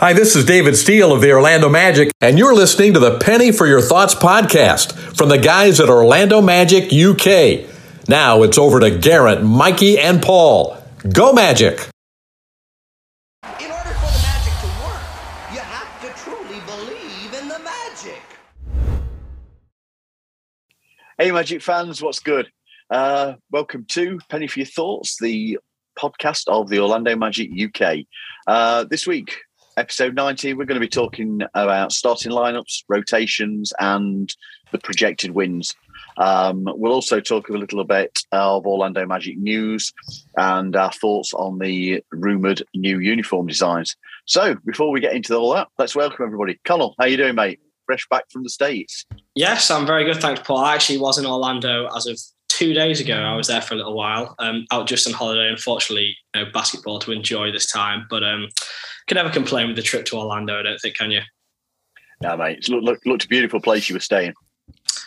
Hi, this is David Steele of the Orlando Magic, and you're listening to the Penny for Your Thoughts podcast from the guys at Orlando Magic UK. Now it's over to Garrett, Mikey, and Paul. Go Magic! In order for the magic to work, you have to truly believe in the magic. Hey, Magic fans, what's good? Uh, welcome to Penny for Your Thoughts, the podcast of the Orlando Magic UK. Uh, this week, episode 90, we're going to be talking about starting lineups, rotations, and the projected wins. Um, we'll also talk a little bit of Orlando Magic news and our thoughts on the rumoured new uniform designs. So, before we get into all that, let's welcome everybody. Connell, how you doing, mate? Fresh back from the States. Yes, I'm very good, thanks, Paul. I actually was in Orlando as of two days ago. I was there for a little while, um, out just on holiday. Unfortunately, you know, basketball to enjoy this time, but um, can never complain with the trip to Orlando. I don't think, can you? No, mate. It's look, look, looked a beautiful place you were staying.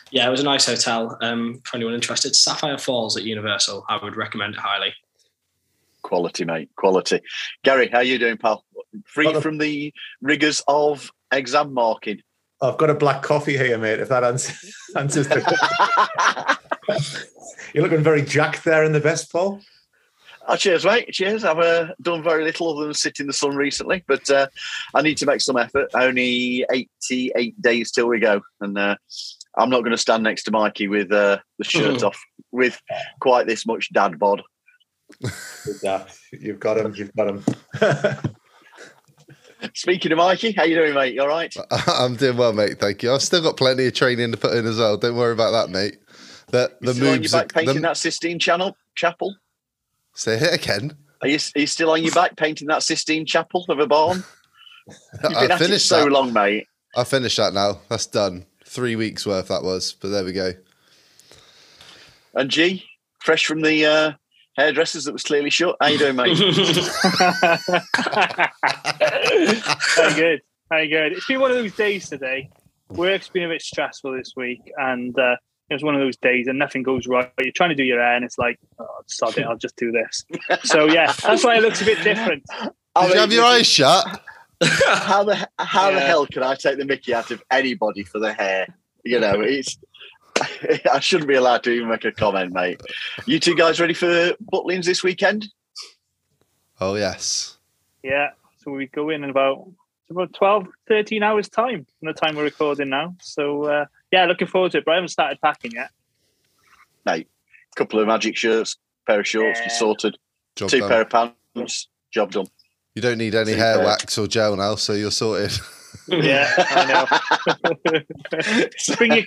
Yeah, it was a nice hotel. Um, for anyone interested, Sapphire Falls at Universal. I would recommend it highly. Quality, mate. Quality. Gary, how you doing, pal? Free Got from the rigors of exam marking. I've got a black coffee here, mate. If that answers, answers the. Question. You're looking very jacked there in the vest, Paul. Oh, cheers, mate. Cheers. I've uh, done very little other than sit in the sun recently, but uh, I need to make some effort. Only 88 days till we go. And uh, I'm not going to stand next to Mikey with uh, the shirt off with quite this much dad bod. You've got him. You've got him. Speaking of Mikey, how you doing, mate? You all right? I'm doing well, mate. Thank you. I've still got plenty of training to put in as well. Don't worry about that, mate. The the still on your back painting the- that Sistine Channel Chapel? Say it again. Are you, are you still on your back painting that Sistine Chapel of a barn? You've been I at it finished so that. long, mate. I finished that now. That's done. Three weeks worth that was, but there we go. And G, fresh from the uh, hairdressers that was clearly shut. How you doing, mate? Very good. Very good. It's been one of those days today. Work's been a bit stressful this week, and uh, it was one of those days, and nothing goes right. But You're trying to do your hair, and it's like, oh, sod it, I'll just do this. So yeah, that's why it looks a bit different. I Did you have your eyes shut? How the how the hell can I take the Mickey out of anybody for the hair? You know, it's. I shouldn't be allowed to even make a comment, mate. You two guys ready for Butlins this weekend? Oh yes. Yeah. So we go in in about about 12, 13 hours time from the time we're recording now. So uh, yeah, looking forward to it. But I haven't started packing yet. Mate, a couple of magic shirts, pair of shorts, Yeah. you're sorted. Job Two done. pair of pants, job done. You don't need any Super. hair wax or gel now, so you're sorted. Yeah, I know. bring your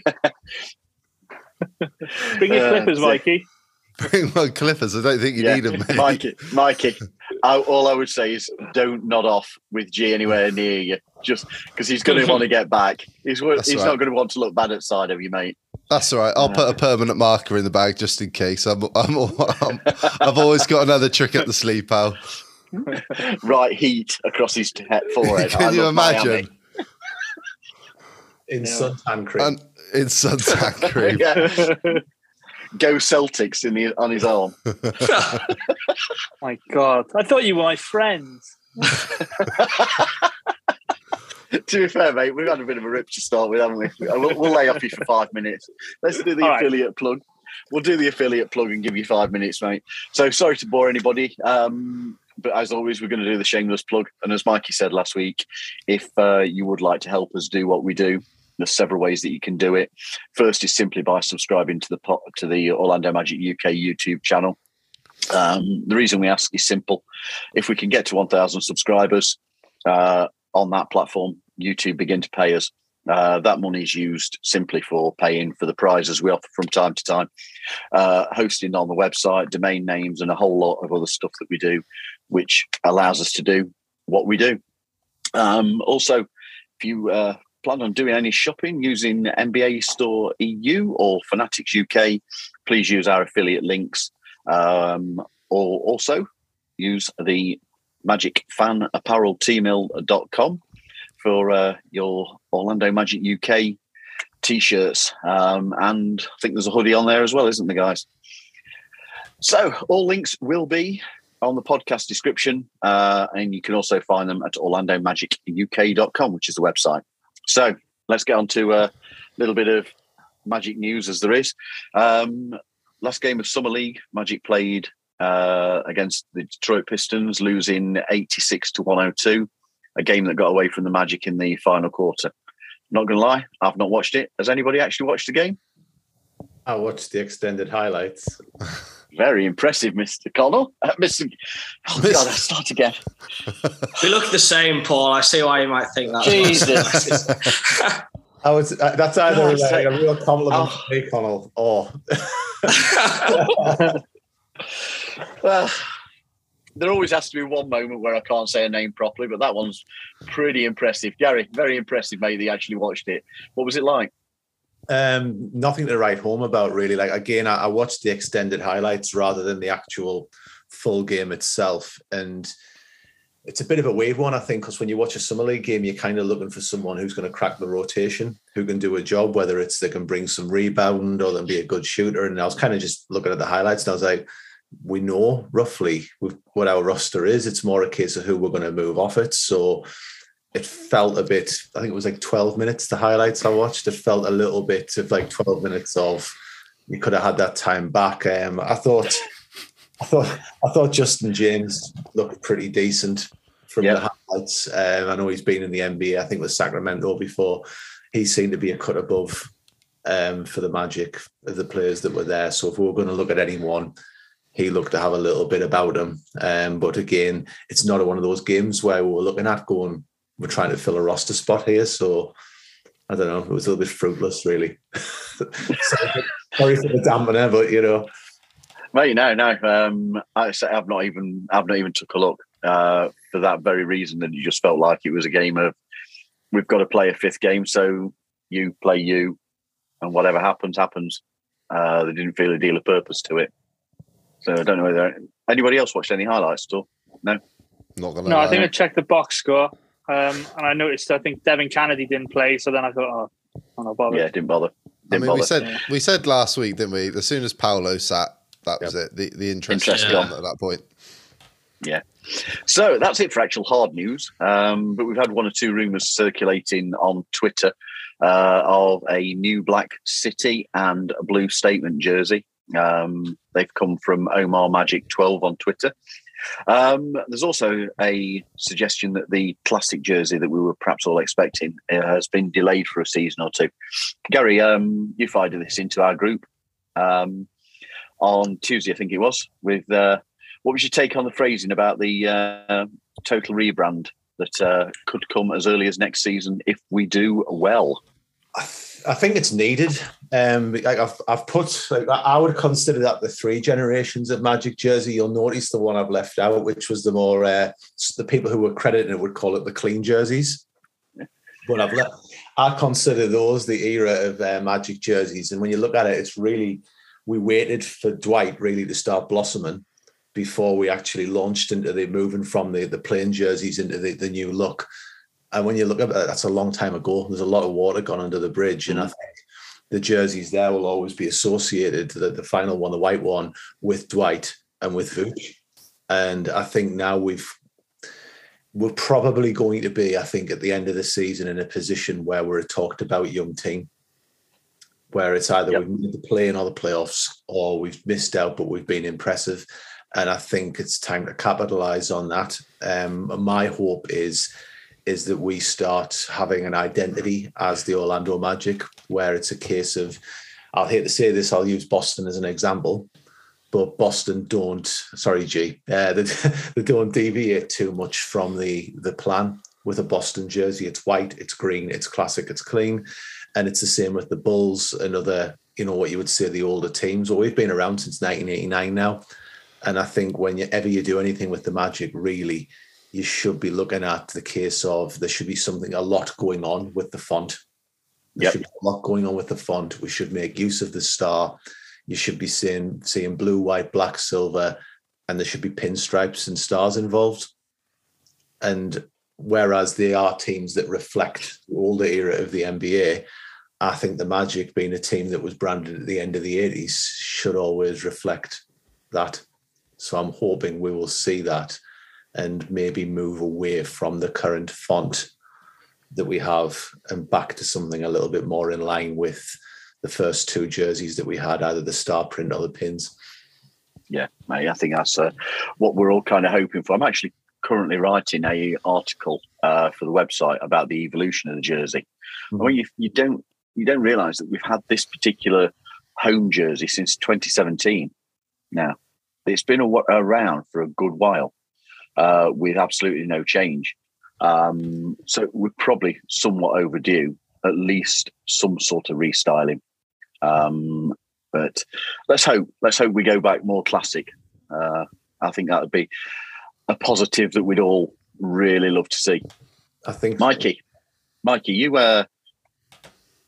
bring your Uh, clippers, so- Mikey. Bring my clippers. I don't think you Yeah. need them, mate. Mikey, Mikey, I, all I would say is don't nod off with G anywhere near you, just because he's going to want to get back. He's he's right. not going to want to look bad outside of you, mate. That's all right. I'll put a permanent marker in the bag just in case. I'm, I'm, I'm I've always got another trick up the sleeve, pal. Right heat across his he- forehead. I Can you imagine? In Yeah. suntan cream. And in suntan cream. Yeah. Go Celtics in the on his arm. My God, I thought you were my friends. to be fair, mate, we've had a bit of a rip to start with, haven't we? We'll, we'll lay off you for five minutes. Let's do the All right. affiliate plug. We'll do the affiliate plug and give you five minutes, mate. So sorry to bore anybody. Um, but as always, we're going to do the shameless plug. And as Mikey said last week, if uh, you would like to help us do what we do, there's several ways that you can do it. First is simply by subscribing to the to the Orlando Magic UK YouTube channel. Um, the reason we ask is simple: if we can get to 1,000 subscribers uh, on that platform, YouTube begin to pay us. Uh, that money is used simply for paying for the prizes we offer from time to time, uh, hosting on the website, domain names, and a whole lot of other stuff that we do, which allows us to do what we do. Um, also, if you uh, plan on doing any shopping using NBA Store EU or Fanatics UK, please use our affiliate links. Um, or also use the Magic Fan Apparel Teemill.com for uh, your Orlando Magic UK t-shirts. Um, and I think there's a hoodie on there as well, isn't there, guys? So all links will be on the podcast description, uh, and you can also find them at orlandomagicuk.com, which is the website. So let's get on to a little bit of Magic news, as there is. Um, last game of Summer League, Magic played uh, against the Detroit Pistons, losing 86 to 102, a game that got away from the Magic in the final quarter. Not going to lie, I've not watched it. Has anybody actually watched the game? I watched the extended highlights. Very impressive, Mr. Connell. Uh, Mr. Oh, God, I start again. We look the same, Paul. I see why you might think that. Jesus. I was uh, that's either God's like a real compliment Oh. to me, Connell, or well, there always has to be one moment where I can't say a name properly, but that one's pretty impressive. Gary, very impressive, mate, that you actually watched it. What was it like? Um, nothing to write home about really. Like again, I, I watched the extended highlights rather than the actual full game itself, and it's a bit of a weird one, I think, because when you watch a summer league game, you're kind of looking for someone who's going to crack the rotation, who can do a job, whether it's they can bring some rebound or they'll be a good shooter. And I was kind of just looking at the highlights, and I was like, we know roughly what our roster is. It's more a case of who we're going to move off it. So it felt a bit, I think it was like 12 minutes, the highlights I watched. It felt a little bit of like 12 minutes of you could have had that time back. Um, I thought I thought I thought Justin James looked pretty decent from Yeah. the highlights. Um, I know he's been in the NBA, I think with Sacramento before. He seemed to be a cut above um, for the Magic of the players that were there. So if we were going to look at anyone, he looked to have a little bit about him. Um, but again, it's not one of those games where we're looking at going, we're trying to fill a roster spot here. So I don't know, it was a little bit fruitless, really. sorry, sorry for the dampener, but you know, Mate, no, no. Um, I say I've not even I've not even took a look uh, for that very reason that you just felt like it was a game of we've got to play a fifth game, so you play you, and whatever happens happens. Uh, they didn't feel a deal of purpose to it, so I don't know whether anybody else watched any highlights at all. No, not gonna. No, I think I checked the box score, um, and I noticed I think Devin Cannady didn't play. So then I thought, oh, I'm not bothered. Yeah, didn't bother. I Didn't mean, we said Yeah. we said last week, didn't we? As soon as Paolo sat, that was it. The the interest, Interest gone. gone at that point. Yeah. So that's it for actual hard news. Um, but we've had one or two rumours circulating on Twitter uh, of a new black city and a blue statement jersey. Um, they've come from Omar Magic 12 on Twitter. Um, there's also a suggestion that the plastic jersey that we were perhaps all expecting uh, has been delayed for a season or two. Gary, um, you fired this into our group um, on Tuesday, I think it was, with uh, what was your take on the phrasing about the uh, total rebrand that uh, could come as early as next season if we do well? I, th- I think it's needed. Um, like I've, I've put, like, I- would consider that the three generations of Magic jersey. You'll notice the one I've left out, which was the more uh, the people who were credited it would call it the clean jerseys. But I've left. I consider those the era of uh, Magic jerseys, and when you look at it, it's really we waited for Dwight really to start blossoming before we actually launched into the moving from the the plain jerseys into the, the new look. And when you look at it, that's a long time ago. There's a lot of water gone under the bridge, and I think the jerseys there will always be associated the, the final one, the white one, with Dwight and with Vooch. And I think now we've we're probably going to be, I think, at the end of the season in a position where we're a talked about young team, where it's either Yep. we've made the play in or the playoffs, or we've missed out, but we've been impressive. And I think it's time to capitalize on that. Um, my hope is is that we start having an identity as the Orlando Magic, where it's a case of, I'll hate to say this, I'll use Boston as an example, but Boston don't, sorry, G, uh, they, they don't deviate too much from the the plan with a Boston jersey. It's white, it's green, it's classic, it's clean, and it's the same with the Bulls and other, you know, what you would say the older teams. Well, we've been around since 1989 now, and I think whenever you do anything with the Magic, really, you should be looking at the case of there should be something a lot going on with the font. There Yep. should be a lot going on with the font. We should make use of the star. You should be seeing seeing blue, white, black, silver, and there should be pinstripes and stars involved. And whereas they are teams that reflect all the older era of the NBA, I think the Magic, being a team that was branded at the end of the 80s, should always reflect that. So I'm hoping we will see that and maybe move away from the current font that we have and back to something a little bit more in line with the first two jerseys that we had, either the star print or the pins. Yeah, mate, I think that's uh, what we're all kind of hoping for. I'm actually currently writing a article uh, for the website about the evolution of the jersey. Mm-hmm. I mean, you, you don't you don't realise that we've had this particular home jersey since 2017. Now, it's been a, around for a good while uh, with absolutely no change. Um, so we're probably somewhat overdue, at least some sort of restyling. Um, but let's hope let's hope we go back more classic. Uh, I think that would be a positive that we'd all really love to see. I think, Mikey, Mikey, you uh,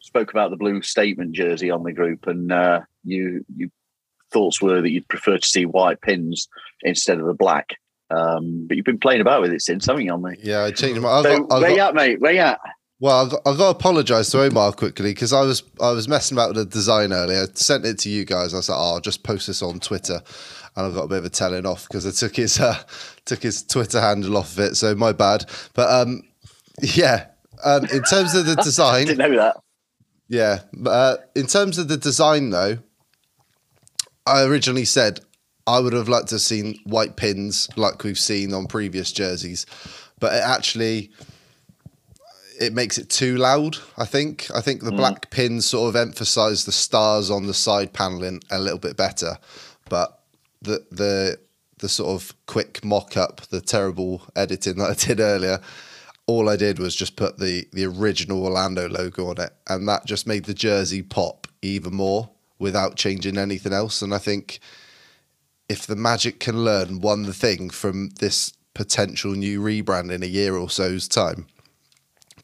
spoke about the blue statement jersey on the group, and uh, you you thoughts were that you'd prefer to see white pins instead of the black. Um, but you've been playing about with it since, haven't you, on me? Yeah, I changed my. I so got, I where got, you at, mate? Where you at? Well, I've got, I've got to apologise to Omar quickly because I was I was messing about with the design earlier. I sent it to you guys. I said, like, oh, I'll just post this on Twitter, and I've got a bit of a telling off because I took his uh, took his Twitter handle off of it. So my bad. But um, yeah, um, in terms of the design, didn't know that. Yeah, uh, in terms of the design though, I originally said I would have liked to have seen white pins like we've seen on previous jerseys, but it actually it makes it too loud. I think. I think the mm. black pins sort of emphasise the stars on the side paneling a little bit better, but the the the sort of quick mock up, the terrible editing that I did earlier, all I did was just put the the original Orlando logo on it, and that just made the jersey pop even more without changing anything else. And I think if the Magic can learn one thing from this potential new rebrand in a year or so's time,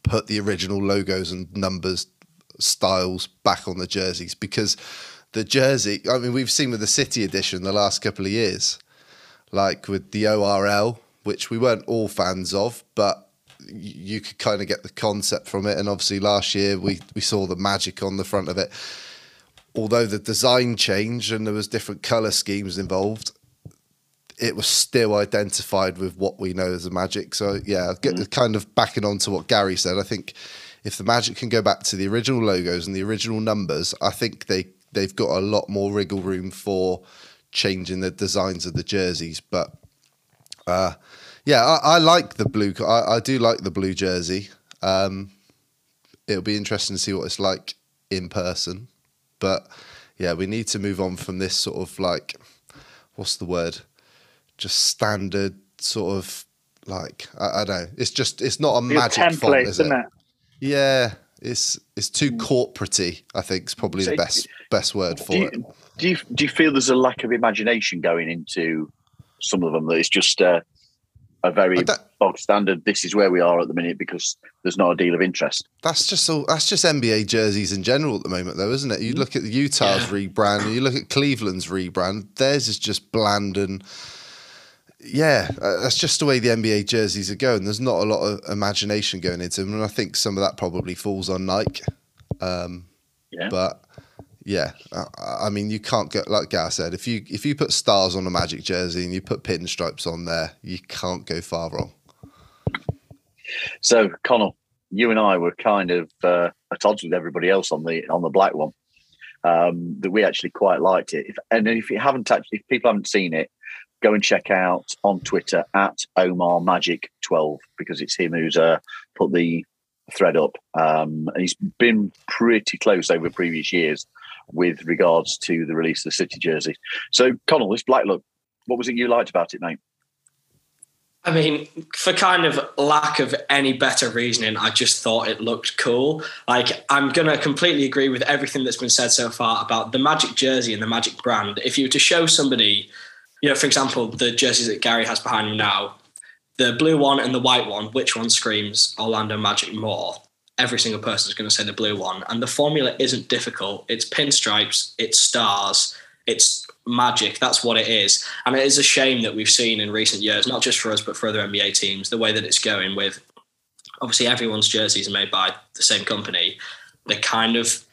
put the original logos and numbers styles back on the jerseys. Because the jersey I mean we've seen with the city edition the last couple of years like with the ORL which we weren't all fans of but you could kind of get the concept from it. And obviously last year we we saw the magic on the front of it although the design changed and there was different color schemes involved it was still identified with what we know as the Magic. So yeah, get, mm. kind of backing on to what Gary said. I think if the Magic can go back to the original logos and the original numbers, I think they they've got a lot more wriggle room for changing the designs of the jerseys. But uh, yeah, I, I, like the blue. I, I, do like the blue jersey. Um, it'll be interesting to see what it's like in person. But yeah, we need to move on from this sort of like, what's the word? just standard sort of like I, I don't know. It's just it's not a magic template, font, is it? it? Yeah, it's it's too mm. corporatey. I think is probably so the best best word for you, it. Do you do you feel there's a lack of imagination going into some of them? That it's just uh, a very bog standard. This is where we are at the minute because there's not a deal of interest. That's just all. That's just NBA jerseys in general at the moment, though, isn't it? You mm. look at the Utah's yeah. rebrand, you look at Cleveland's rebrand. Theirs is just bland and yeah, uh, that's just the way the NBA jerseys are going. There's not a lot of imagination going into them, and I think some of that probably falls on Nike. Um, yeah. But yeah, I, I, mean, you can't get like Gar said. If you if you put stars on a Magic jersey and you put pinstripes on there, you can't go far wrong. So, Connell, you and I were kind of uh, at odds with everybody else on the on the black one. Um, that we actually quite liked it. If, and if you haven't actually, if people haven't seen it, go and check out on Twitter at Omar Magic 12 because it's him who's uh, put the thread up. Um, and he's been pretty close over previous years with regards to the release of the City jersey. So, Connell, this black look, what was it you liked about it, mate? I mean, for kind of lack of any better reasoning, I just thought it looked cool. Like, I'm going to completely agree with everything that's been said so far about the Magic jersey and the Magic brand. If you were to show somebody you know, for example, the jerseys that Gary has behind him now, the blue one and the white one, which one screams Orlando Magic more? Every single person is going to say the blue one. And the formula isn't difficult. It's pinstripes, it's stars, it's magic. That's what it is. And it is a shame that we've seen in recent years, not just for us, but for other NBA teams, the way that it's going with obviously everyone's jerseys are made by the same company. They're kind of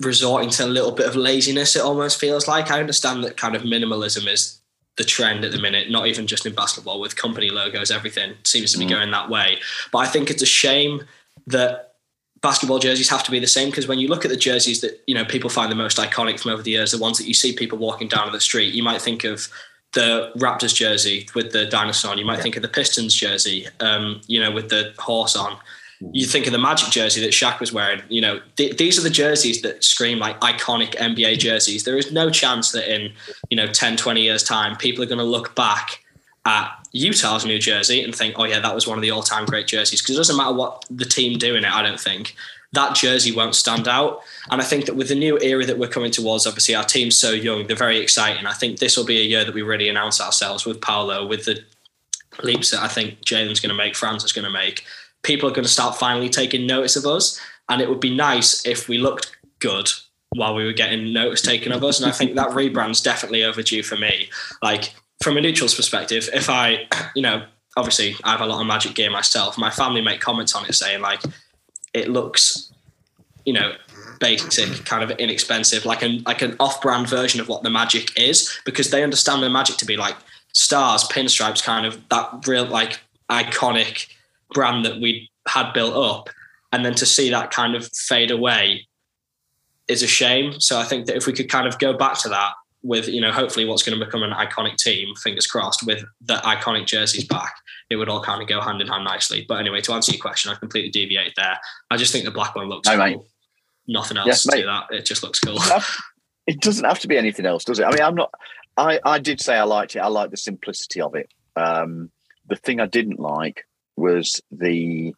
resorting to a little bit of laziness, it almost feels like. I understand that kind of minimalism is the trend at the minute, not even just in basketball, with company logos, everything seems to be Mm. going that way. But I think it's a shame that basketball jerseys have to be the same because when you look at the jerseys that you know people find the most iconic from over the years, the ones that you see people walking down the street, you might think of the Raptors jersey with the dinosaur on. You might think of the Pistons jersey, um, you know, with the horse on. You think of the Magic jersey that Shaq was wearing. You know, th- these are the jerseys that scream like iconic NBA jerseys. There is no chance that in, you know, 10, 20 years' time, people are going to look back at Utah's New Jersey and think, oh, yeah, that was one of the all time great jerseys. Because it doesn't matter what the team do in it, I don't think. That jersey won't stand out. And I think that with the new era that we're coming towards, obviously, our team's so young, they're very exciting. I think this will be a year that we really announce ourselves with Paolo, with the leaps that I think Jalen's going to make, Franz is going to make. People are going to start finally taking notice of us. And it would be nice if we looked good while we were getting notice taken of us. And I think that rebrand's definitely overdue for me. Like, from a neutral's perspective, if I, you know, obviously I have a lot of magic gear myself, my family make comments on it saying, like, it looks, you know, basic, kind of inexpensive, like an like an off-brand version of what the magic is, because they understand the magic to be like stars, pinstripes, kind of that real like iconic brand that we had built up, and then to see that kind of fade away is a shame. So I think that if we could kind of go back to that with, you know, hopefully what's going to become an iconic team, fingers crossed, with the iconic jerseys back, it would all kind of go hand in hand nicely. But anyway, to answer your question, I've completely deviated there. I just think the black one looks No, cool. mate. Nothing else to mate. that. It just looks cool. It doesn't have to be anything else, does it? I mean, I'm not. I I did say I liked it. I like the simplicity of it. Um, the thing I didn't like was the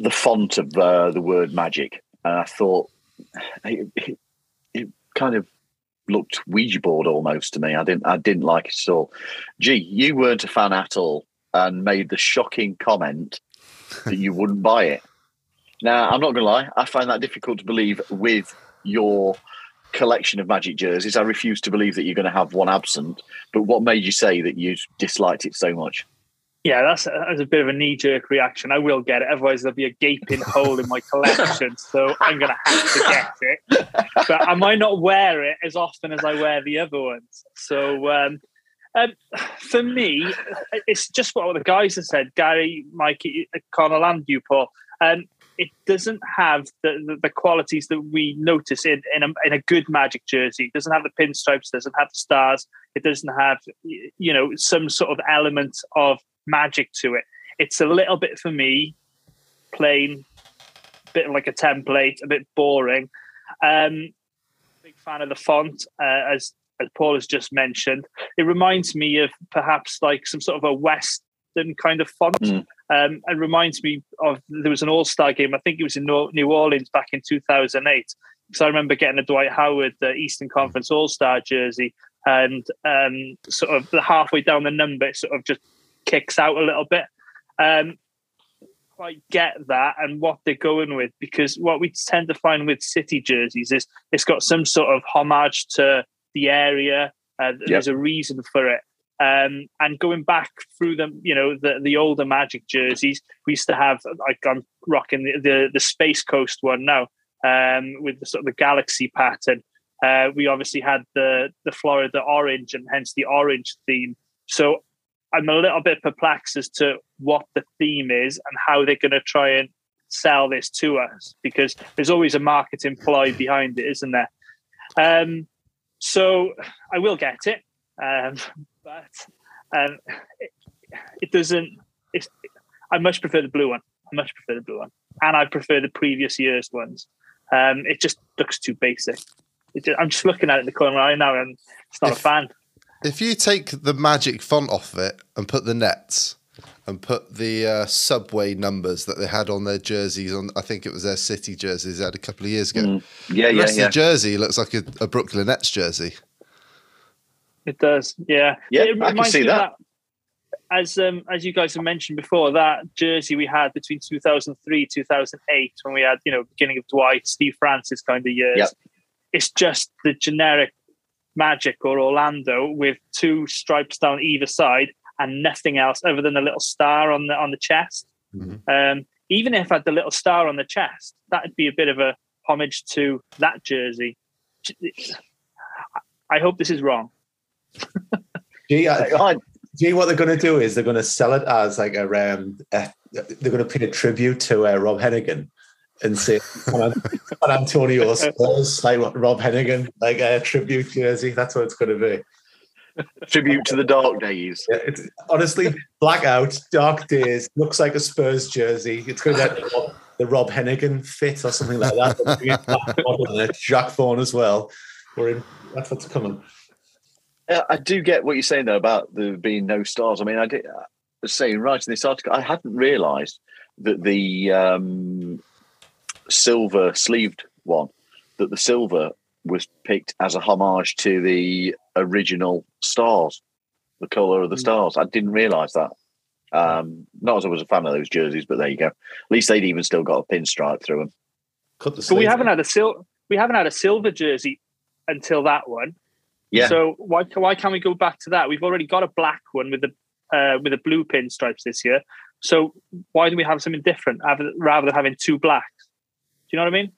the font of uh, the word magic, and I thought it, it, it kind of looked Ouija board almost to me. I didn't I didn't like it at all. Gee, you weren't a fan at all, and made the shocking comment that you wouldn't buy it. Now, I'm not going to lie. I find that difficult to believe with your collection of magic jerseys. I refuse to believe that you're going to have one absent. But what made you say that you disliked it so much? Yeah, that's, that's a bit of a knee jerk reaction. I will get it. Otherwise, there'll be a gaping hole in my collection. So I'm going to have to get it. But I might not wear it as often as I wear the other ones. So um, um, for me, it's just what the guys have said Gary, Mikey, Connell, and you, Paul. Um, it doesn't have the, the, the qualities that we notice in, in, a, in a good magic jersey. It doesn't have the pinstripes, doesn't have the stars, it doesn't have, you know, some sort of element of magic to it. It's a little bit for me plain, bit like a template, a bit boring. Um, big fan of the font, uh, as as Paul has just mentioned. It reminds me of perhaps like some sort of a Western kind of font. Mm. Um, it reminds me of there was an All Star game. I think it was in New Orleans back in 2008. Because I remember getting a Dwight Howard uh, Eastern Conference All Star jersey, and um, sort of the halfway down the number, it sort of just kicks out a little bit. Um, quite get that and what they're going with because what we tend to find with city jerseys is it's got some sort of homage to the area. Uh, There's a reason for it. Um, and going back through them, you know, the, the older Magic jerseys, we used to have like I'm rocking the, the, the Space Coast one now um, with the sort of the galaxy pattern. Uh, we obviously had the the Florida orange and hence the orange theme. So I'm a little bit perplexed as to what the theme is and how they're going to try and sell this to us because there's always a marketing ploy behind it, isn't there? Um, so I will get it, um, but um, it, it doesn't. It's, I much prefer the blue one. I much prefer the blue one, and I prefer the previous year's ones. Um, it just looks too basic. It just, I'm just looking at it in the corner right now, and it's not If- a fan. If you take the magic font off of it and put the nets and put the uh, subway numbers that they had on their jerseys on, I think it was their city jerseys they had a couple of years ago. Mm. Yeah, the yeah, rest yeah. of the jersey looks like a, a Brooklyn Nets jersey. It does, yeah. Yeah, it I can see me of that. As um, as you guys have mentioned before, that jersey we had between 2003 2008 when we had you know beginning of Dwight, Steve Francis kind of years. Yep. It's just the generic Magic or Orlando with two stripes down either side and nothing else other than a little star on the on the chest. Um, even if I had the little star on the chest, that'd be a bit of a homage to that jersey. I hope this is wrong. Gee, I- I, Gee, what they're going to do is they're going to sell it as like a, um, a they're going to pay a tribute to uh, Rob Hennigan and say San Antonio Spurs, like what Rob Hennigan, like a tribute jersey. That's what it's going to be. tribute to the dark days. Yeah, it's honestly blackout, dark days. Looks like a Spurs jersey. It's going to be the Rob, the Rob Hennigan fit or something like that. They'll bring it back on it. Jacque Vaughn as well. We're in. That's what's coming. I do get what you're saying though about there being no stars. I mean, I did I was saying writing this article, I hadn't realised that the um, silver sleeved one, that the silver was picked as a homage to the original stars, the colour of the stars. I didn't realise that. Um, not as I was a fan of those jerseys, but there you go. At least they'd even still got a pinstripe through them. Cut the So we haven't had a sil- we haven't had a silver jersey until that one. Yeah. So why why can't we go back to that? We've already got a black one with the uh, with the blue pinstripes this year. So why do we have something different rather rather than having two blacks? Do you know what I mean?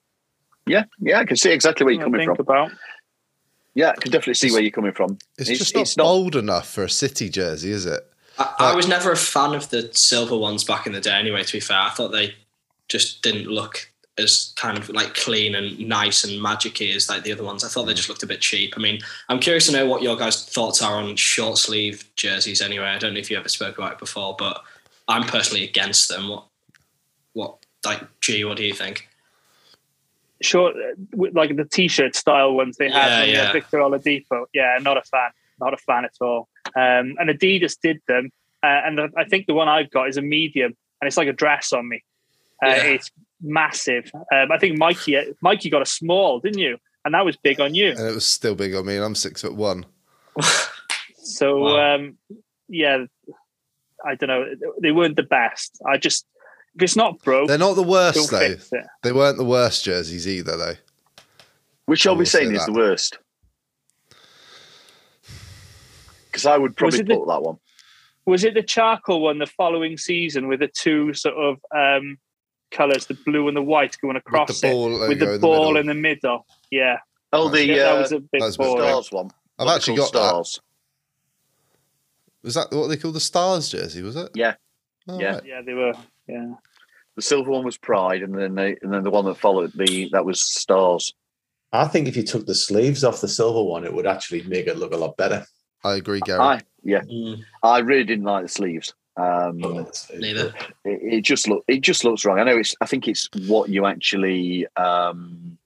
Yeah, yeah, I can see exactly where you're coming to from. about. Yeah, I can definitely see where you're coming from. It's, just not bold enough for a City jersey, is it? I, I was never a fan of the silver ones back in the day. Anyway, to be fair, I thought they just didn't look as kind of like clean and nice and magicy as like the other ones. I thought they mm. just looked a bit cheap. I mean, I'm curious to know what your guys' thoughts are on short sleeve jerseys. Anyway, I don't know if you ever spoke about it before, but I'm personally against them. What, what, like, gee, what do you think? Short, uh, like the t-shirt style ones they had Yeah, when we had yeah. Victor Oladipo. Yeah, not a fan. Not a fan at all. Um, and Adidas did them, uh, and the, I think the one I've got is a medium, and it's like a dress on me. Uh, Yeah. It's massive. Um, I think Mikey Mikey got a small, didn't you? And that was big on you. And it was still big on me, and I'm six foot one. So Wow. um, yeah, I don't know. They weren't the best. I just if it's not broke, They're not the worst though. They weren't the worst jerseys either, though. Which I are we will say saying is the worst? Because I would probably it the- that one. Was it the charcoal one the following season with the two sort of um, colors, the blue and the white going across the it, with logo the in the ball middle. in the middle? Yeah, Oh, the yeah, uh, that was a big that's a stars one. I've What actually call got that. stars. Was that what they called the Stars jersey? Was it? Yeah. Oh, Yeah. right. Yeah, they were. Yeah, The silver one was Pride, and then they, and then the one that followed the that was Stars. I think if you took the sleeves off the silver one, it would actually make it look a lot better. I agree, Gary. I yeah, Mm, I really didn't like the sleeves. Um, neither. it, it just look it just looks wrong. I know it's I think it's what you actually um,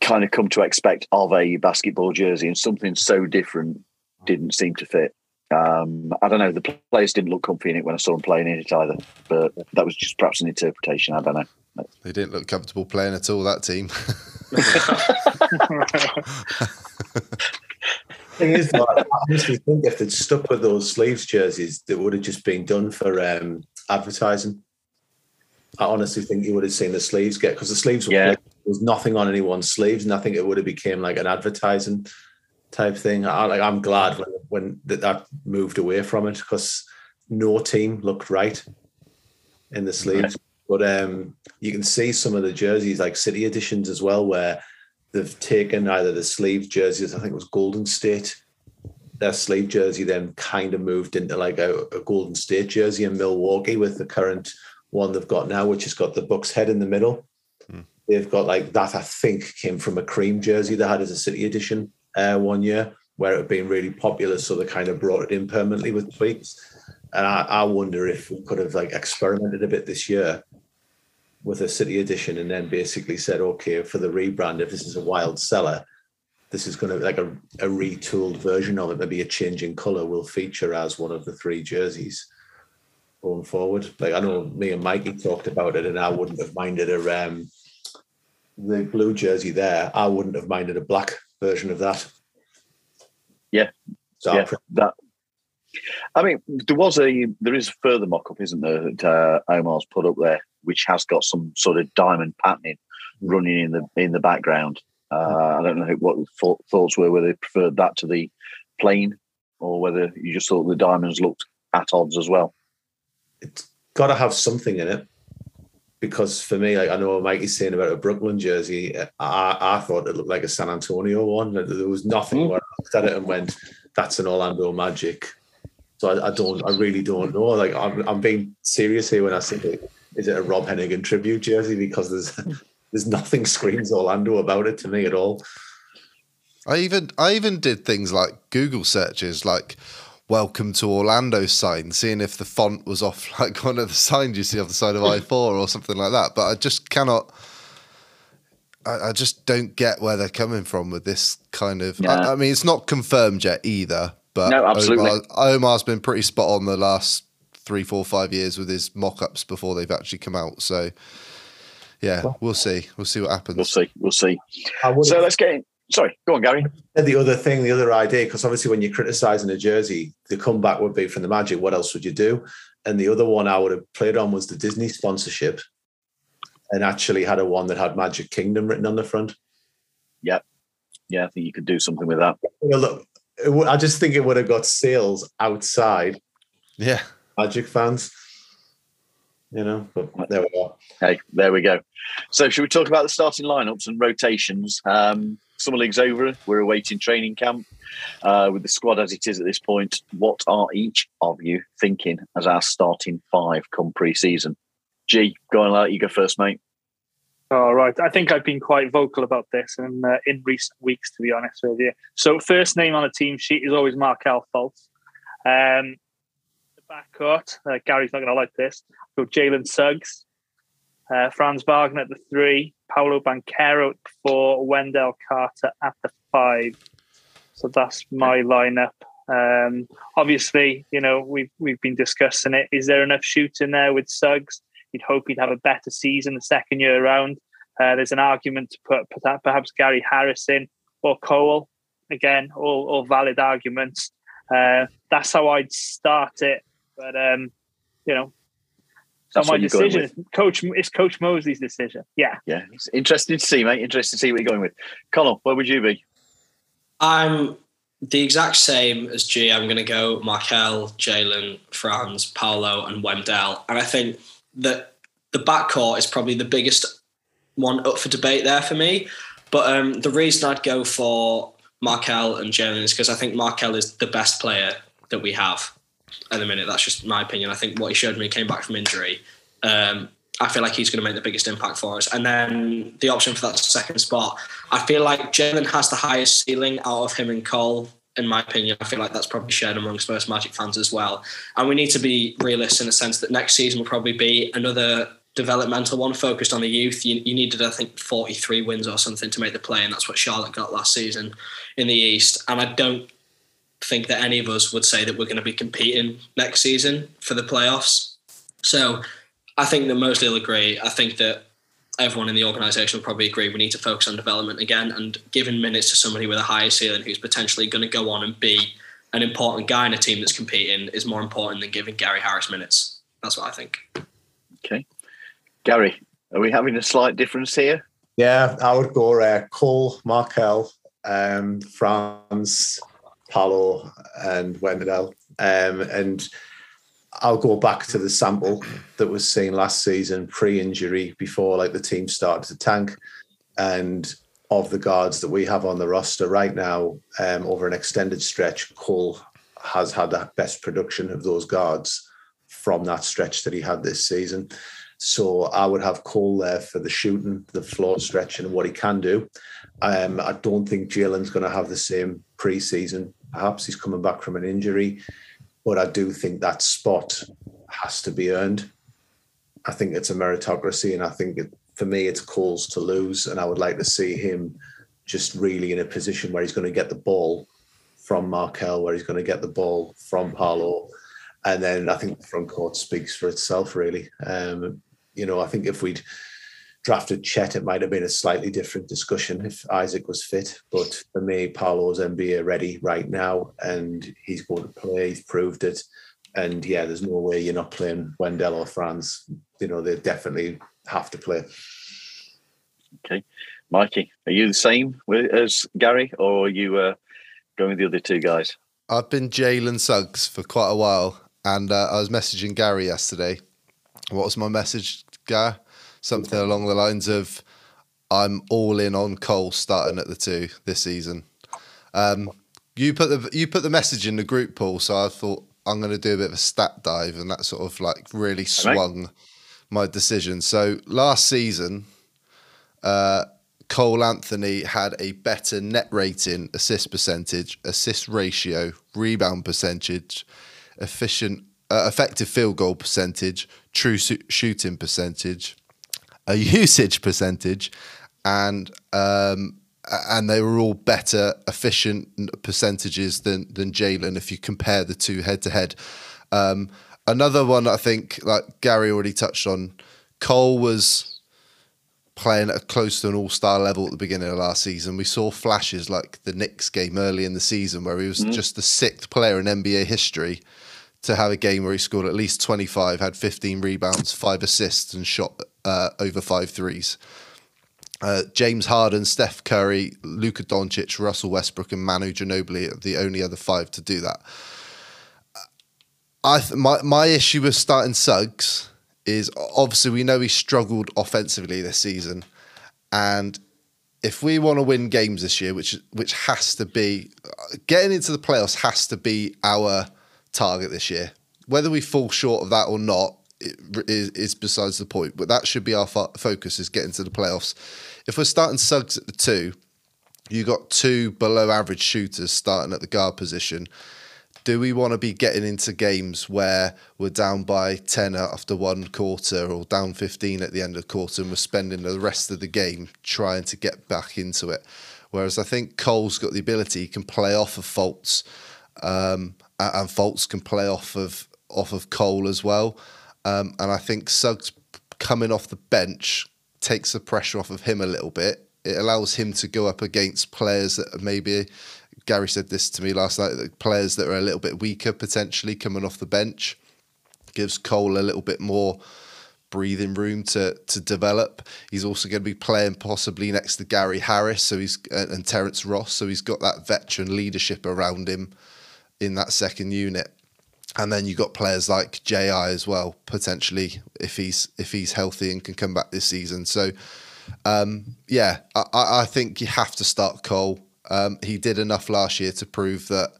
kind of come to expect of a basketball jersey, and something so different didn't seem to fit. Um, I don't know. The players didn't look comfy in it when I saw them playing in it either, but that was just perhaps an interpretation. I don't know. They didn't look comfortable playing at all. That team. thing is, though, I honestly think if they'd stuck with those sleeves jerseys, they would have just been done for um, advertising. I honestly think you would have seen the sleeves get because the sleeves were Yeah. there was nothing on anyone's sleeves, and I think it would have became like an advertising type thing. I, like I'm glad when when that, that moved away from it because no team looked right in the sleeves. But um, you can see some of the jerseys, like City editions as well, where they've taken either the sleeve jerseys. I think it was Golden State. Their sleeve jersey then kind of moved into like a, a Golden State jersey in Milwaukee with the current one they've got now, which has got the Bucks head in the middle. They've got like that. I think came from a cream jersey they had as a City edition uh, one year, where it had been really popular. So they kind of brought it in permanently with tweaks. And I, I wonder if we could have like experimented a bit this year with a city edition and then basically said, okay, for the rebrand, if this is a wild seller, this is going to be like a, a retooled version of it, maybe a change in color will feature as one of the three jerseys going forward. Like I know me and Mikey talked about it, and I wouldn't have minded a um, the blue jersey there. I wouldn't have minded a black version of that. Yeah. So yeah, that. I mean, there was a there is a further mock up, isn't there? That uh, Omar's put up there, which has got some sort of diamond patterning running in the in the background. Uh, I don't know what thoughts were, whether they preferred that to the plain, or whether you just thought the diamonds looked at odds as well. it's got to have something in it because for me, like I know what Mikey's saying about a Brooklyn jersey, I, I thought it looked like a San Antonio one. There was nothing Mm. where I looked at it and went, "That's an Orlando Magic." So I, I don't, I really don't know. Like I'm, I'm being serious here when I say, "Is it a Rob Hennigan tribute jersey? Because there's, there's nothing screams Orlando about it to me at all. I even I even did things like Google searches like welcome to Orlando sign, seeing if the font was off like one of the signs you see off the side of I four or something like that. But I just cannot I, I just don't get where they're coming from with this kind of Yeah. I, I mean it's not confirmed yet either, but No, absolutely. Omar, Omar's been pretty spot on the last three, four, five years with his mock ups before they've actually come out. So yeah, we'll see. We'll see what happens. We'll see. We'll see. So let's get in. Sorry, go on, Gary. And the other thing, the other idea, because obviously when you're criticizing a jersey, the comeback would be from the Magic. What else would you do? And the other one I would have played on was the Disney sponsorship, and actually had a one that had Magic Kingdom written on the front. Yep. Yeah, I think you could do something with that. Well, look, it would- I just think it would have got sales outside Yeah. Magic fans. You know, but there we are. Hey, there we go. So, should we talk about the starting lineups and rotations? Um, Summer League's over. We're awaiting training camp uh, with the squad as it is at this point. What are each of you thinking as our starting five come pre-season? G, go on, let you go first, mate. All right. I think I've been quite vocal about this in uh, in recent weeks, to be honest with you. So, first name on a team sheet is always Markelle Fultz. Um, the backcourt, uh, Gary's not going to like this. Go Jalen Suggs, uh, Franz Wagner at the three, Paolo Banchero at four, Wendell Carter at the five. So that's my lineup. Um, obviously, you know we've we've been discussing it. Is there enough shooting there with Suggs? You'd hope he'd have a better season the second year around. Uh, there's an argument to put perhaps- perhaps Gary Harrison or Cole. Again, all, all valid arguments. Uh, that's how I'd start it. But um, you know, not That's my what you're going decision. It's Coach, it's Coach Mosley's decision. Yeah. Yeah, it's interesting to see, mate. Interesting to see what you're going with. Connor, where would you be? I'm the exact same as G. I'm going to go Markelle, Jalen, Franz, Paolo, and Wendell. And I think that the backcourt is probably the biggest one up for debate there for me. But um, the reason I'd go for Markelle and Jalen is because I think Markelle is the best player that we have at the minute. That's just my opinion. I think what he showed when he came back from injury, um, I feel like he's going to make the biggest impact for us. And then the option for that second spot, I feel like Jalen has the highest ceiling out of him and Cole. In my opinion, I feel like that's probably shared amongst most Magic fans as well. And we need to be realistic in the sense that next season will probably be another developmental one focused on the youth. You, you needed, I think, 43 wins or something to make the play, and that's what Charlotte got last season in the East. And I don't think that any of us would say that we're going to be competing next season for the playoffs. So I think that mostly will agree. I think that everyone in the organisation will probably agree we need to focus on development again and giving minutes to somebody with a higher ceiling who's potentially going to go on and be an important guy in a team that's competing is more important than giving Gary Harris minutes. That's what I think. Okay. Gary, are we having a slight difference here? Yeah, I would go uh, Cole, Markelle, um, Franz, Paolo, and Wendell. Um, and I'll go back to the sample that was seen last season pre-injury before like the team started to tank. And of the guards that we have on the roster right now, um, over an extended stretch, Cole has had the best production of those guards from that stretch that he had this season. So I would have Cole there for the shooting, the floor stretching, and what he can do. Um, I don't think Jalen's going to have the same preseason. Perhaps he's coming back from an injury, but I do think that spot has to be earned. I think it's a meritocracy, and I think it, for me, it's Cole's to lose, and I would like to see him just really in a position where he's going to get the ball from Markelle, where he's going to get the ball from Paolo, and then I think the front court speaks for itself, really. Um, you know, I think if we'd drafted Chet, it might have been a slightly different discussion if Isaac was fit. But for me, Paolo's NBA ready right now, and he's going to play. He's proved it. And yeah, there's no way you're not playing Wendell or Franz. You know, they definitely have to play. Okay. Mikey, are you the same as Gary, or are you uh, going with the other two guys? I've been Jalen Suggs for quite a while, and uh, I was messaging Gary yesterday. What was my message, Gary? Something along the lines of, "I'm all in on Cole starting at the two this season." Um, You put the you put the message in the group, pool, So I thought I'm going to do a bit of a stat dive, and that sort of like really swung my decision. So last season, uh, Cole Anthony had a better net rating, assist percentage, assist ratio, rebound percentage, efficient, uh, effective field goal percentage, true su- shooting percentage, a usage percentage, and um, and they were all better efficient percentages than than Jalen if you compare the two head to head. Um, another one I think, like Gary already touched on, Cole was playing at close to an all star level at the beginning of last season. We saw flashes like the Knicks game early in the season where he was just the sixth player in NBA history to have a game where he scored at least 25, had 15 rebounds, five assists, and shot uh, over five threes. Uh, James Harden, Steph Curry, Luka Doncic, Russell Westbrook, and Manu Ginobili are the only other five to do that. I th- my my issue with starting Suggs is obviously we know he struggled offensively this season, and if we want to win games this year, which which has to be getting into the playoffs has to be our target this year. Whether we fall short of that or not is, is besides the point. But that should be our fo- focus: is getting to the playoffs. If we're starting Suggs at the two, you got two below average shooters starting at the guard position. Do we want to be getting into games where we're down by 10 after one quarter or down 15 at the end of the quarter and we're spending the rest of the game trying to get back into it? Whereas I think Cole's got the ability, he can play off of Fultz, um, and Fultz can play off of off of Cole as well. Um, and I think Suggs coming off the bench takes the pressure off of him a little bit. It allows him to go up against players that maybe Gary said this to me last night. That players that are a little bit weaker potentially coming off the bench gives Cole a little bit more breathing room to to develop. He's also going to be playing possibly next to Gary Harris, so he's and and Terrence Ross, so he's got that veteran leadership around him in that second unit. And then you've got players like Ji as well, potentially if he's if he's healthy and can come back this season. So um, yeah, I, I think you have to start Cole. Um, he did enough last year to prove that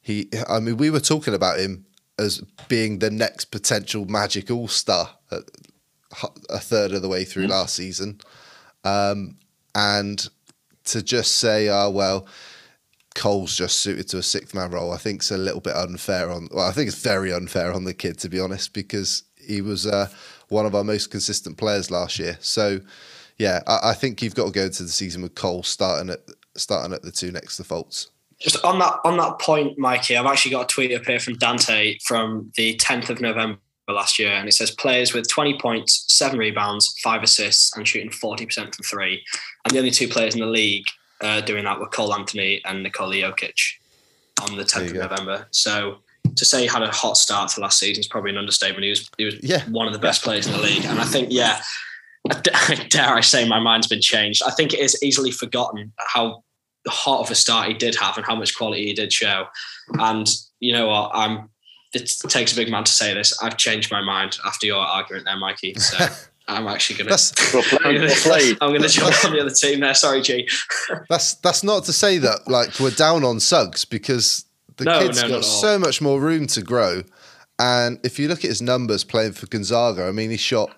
he. I mean, we were talking about him as being the next potential Magic All Star a third of the way through last season, um, and to just say, "Oh well." Cole's just suited to a sixth man role. I think it's a little bit unfair on. Well, I think it's very unfair on the kid to be honest, because he was uh, one of our most consistent players last year. So, yeah, I, I think you've got to go into the season with Cole starting at starting at the two next to. Just on that on that point, Mikey, I've actually got a tweet up here from Dante from the 10th of November last year, and it says players with 20 points, seven rebounds, five assists, and shooting 40% from three. And the only two players in the league uh, doing that were Cole Anthony and Nikola Jokic on the 10th of go. November. So to say he had a hot start to last season is probably an understatement. He was he was Yeah. one of the best players in the league, and I think yeah, dare I say my mind's been changed. I think it is easily forgotten how hot of a start he did have and how much quality he did show. And you know what, I'm. It takes a big man to say this. I've changed my mind after your argument there, Mikey. So I'm actually gonna. I'm gonna, well played. I'm gonna jump on the other team there. Sorry, G. that's that's not to say that like we're down on Suggs because the No, kid's no, got so much more room to grow. And if you look at his numbers playing for Gonzaga, I mean, he shot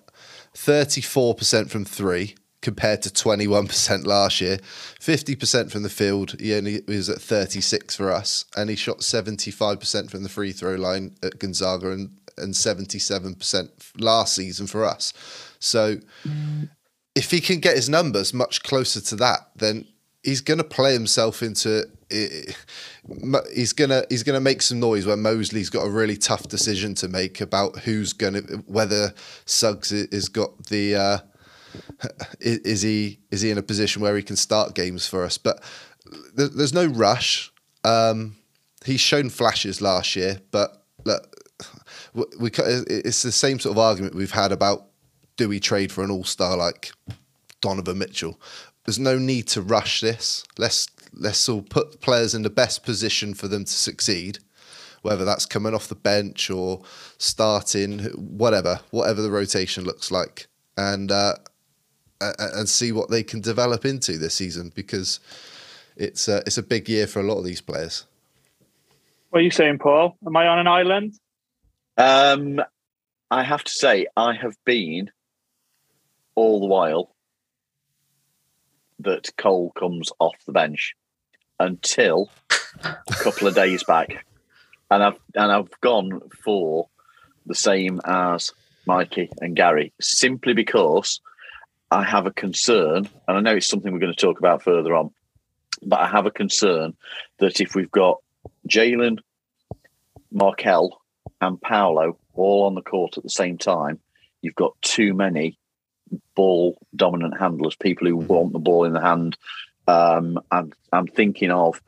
34% from three compared to 21% last year, 50% from the field. He only was at 36 for us, and he shot 75% from the free throw line at Gonzaga and, and 77% last season for us. So if he can get his numbers much closer to that, then he's going to play himself into. He's gonna he's gonna make some noise where Mosley's got a really tough decision to make about who's gonna whether Suggs i- has got the uh, is, is he is he in a position where he can start games for us? But there's no rush. Um, he's shown flashes last year, but look, we, it's the same sort of argument we've had about do we trade for an all star like Donovan Mitchell? There's no need to rush this. Let's let's all put players in the best position for them to succeed, whether that's coming off the bench or starting, whatever, whatever the rotation looks like, and uh, a- a- and see what they can develop into this season because it's a, it's a big year for a lot of these players. What are you saying, Paul? Am I on an island? Um, I have to say, I have been all the while that Cole comes off the bench until a couple of days back, and I've and I've gone for the same as Mikey and Gary simply because I have a concern, and I know it's something we're going to talk about further on, but I have a concern that if we've got Jalen, Markelle, and Paolo all on the court at the same time, you've got too many ball dominant handlers, people who want the ball in the hand. Um, I'm, I'm thinking of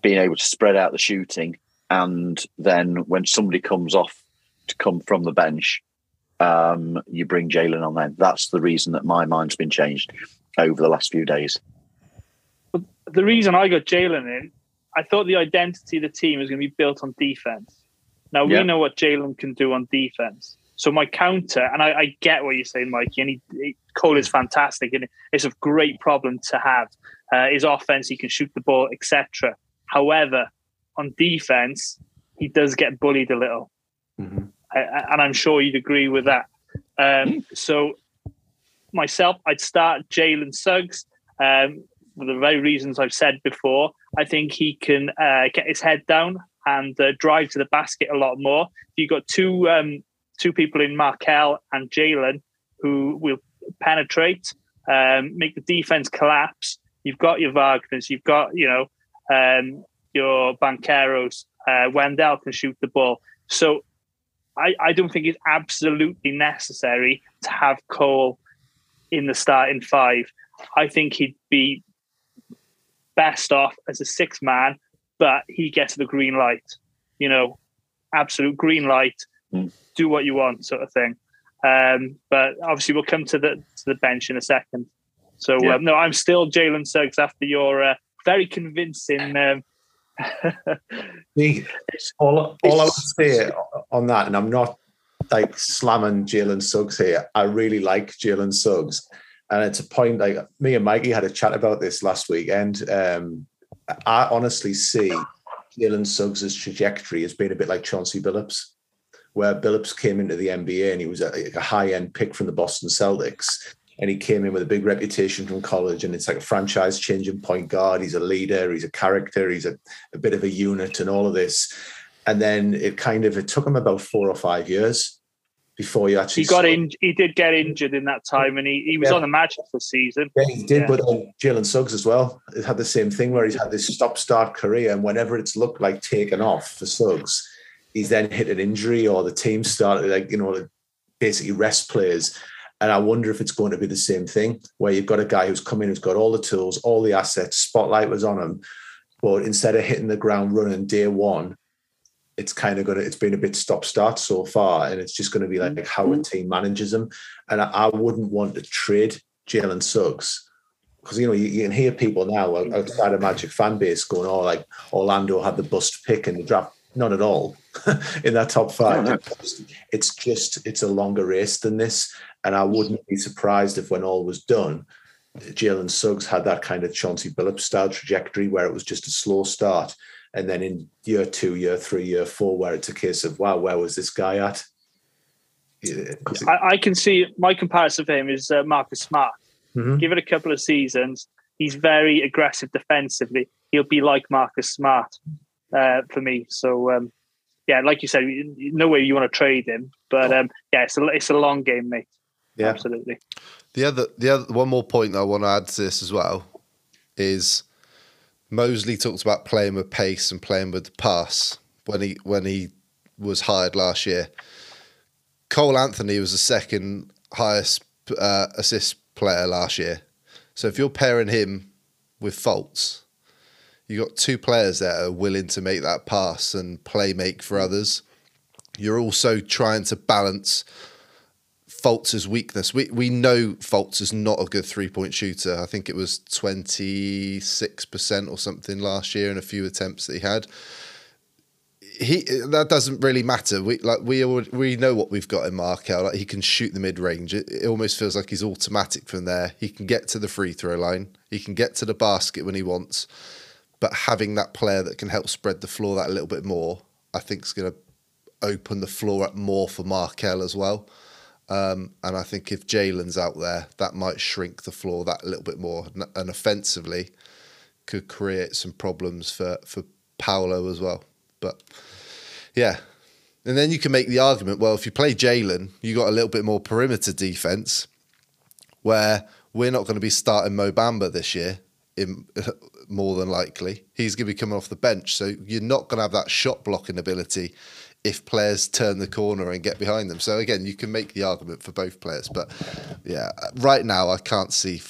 being able to spread out the shooting, and then when somebody comes off to come from the bench, um, you bring Jalen on then. That's the reason that my mind's been changed over the last few days. The reason I got Jalen in, I thought the identity of the team was going to be built on defense. Now we Yeah. know what Jalen can do on defense. So my counter, and I, I get what you're saying, Mikey, and he, he, Cole is fantastic, and it's a great problem to have. Uh, his offense, he can shoot the ball, etc. However, on defense, he does get bullied a little, Mhm. I, I- and I'm sure you'd agree with that. Um, so myself, I'd start Jalen Suggs um, for the very reasons I've said before. I think he can uh, get his head down and uh, drive to the basket a lot more. If You've got two um, two people in Markelle and Jalen who will penetrate, um, make the defense collapse. You've got your Wagners, you've got you know um, your Bancheros. Uh, Wendell can shoot the ball, so I, I don't think it's absolutely necessary to have Cole in the starting five. I think he'd be best off as a six man, but he gets the green light. You know, absolute green light. Mm. Do what you want, sort of thing. Um, but obviously, we'll come to the to the bench in a second. So Yeah. um, no, I'm still Jalen Suggs after your uh, very convincing. Um, Me, all, all I would say on that, and I'm not like slamming Jalen Suggs here. I really like Jalen Suggs, and it's a point like me and Mikey had a chat about this last weekend. Um, I honestly see Jalen Suggs' trajectory as being a bit like Chauncey Billups, where Billups came into the NBA and he was a, a high end pick from the Boston Celtics. And he came in with a big reputation from college, and it's like a franchise changing point guard. He's a leader, he's a character, he's a, a bit of a unit, and all of this. And then it kind of it took him about four or five years before you actually he got in. He did get injured in that time, and he, he was Yeah. on the Magic for the season. Yeah, he did, Yeah. but then uh, Jalen Suggs as well. It had the same thing where he's had this stop-start career, and whenever it's looked like taken off for Suggs, he's then hit an injury or the team started like you know basically rest players. And I wonder if it's going to be the same thing where you've got a guy who's come in who's got all the tools, all the assets, spotlight was on him, but instead of hitting the ground running day one, it's kind of going to it's been a bit stop-start so far, and it's just going to be like how a mm-hmm. team manages him. And I, I wouldn't want to trade Jalen Suggs because you know you, you can hear people now outside of Magic fan base going, "Oh, like Orlando had the bust pick in the draft." Not at all in that top five. No, no. It's just it's a longer race than this, and I wouldn't be surprised if when all was done, Jalen Suggs had that kind of Chauncey Billups style trajectory where it was just a slow start, and then in year two, year three, year four, where it's a case of wow, where was this guy at? I, I can see my comparison for him is uh, Marcus Smart. Mhm. Give it a couple of seasons. He's very aggressive defensively. He'll be like Marcus Smart uh, for me. So um, yeah, like you said, no way you want to trade him. But um, yeah, it's a, it's a long game, mate. Yeah. Absolutely. The other, the other, one more point that I want to add to this as well is Mosley talked about playing with pace and playing with the pass when he when he was hired last year. Cole Anthony was the second highest uh, assist player last year. So if you're pairing him with Fultz, you got two players that are willing to make that pass and play make for others. You're also trying to balance Fultz's weakness. We we know Fultz is not a good three point shooter. I think it was twenty six percent or something last year in a few attempts that he had. He that doesn't really matter. We like we we know what we've got in Markelle. Like he can shoot the mid range. It, it almost feels like he's automatic from there. He can get to the free throw line. He can get to the basket when he wants. But having that player that can help spread the floor that a little bit more, I think is going to open the floor up more for Markelle as well. Um, and I think if Jalen's out there, that might shrink the floor that a little bit more. And, offensively, could create some problems for for Paolo as well. But yeah, and then you can make the argument: well, if you play Jalen, you got a little bit more perimeter defense, where we're not going to be starting Mo Bamba this year. In, more than likely, he's going to be coming off the bench, so you're not going to have that shot blocking ability if players turn the corner and get behind them. So again, you can make the argument for both players, but yeah, right now I can't see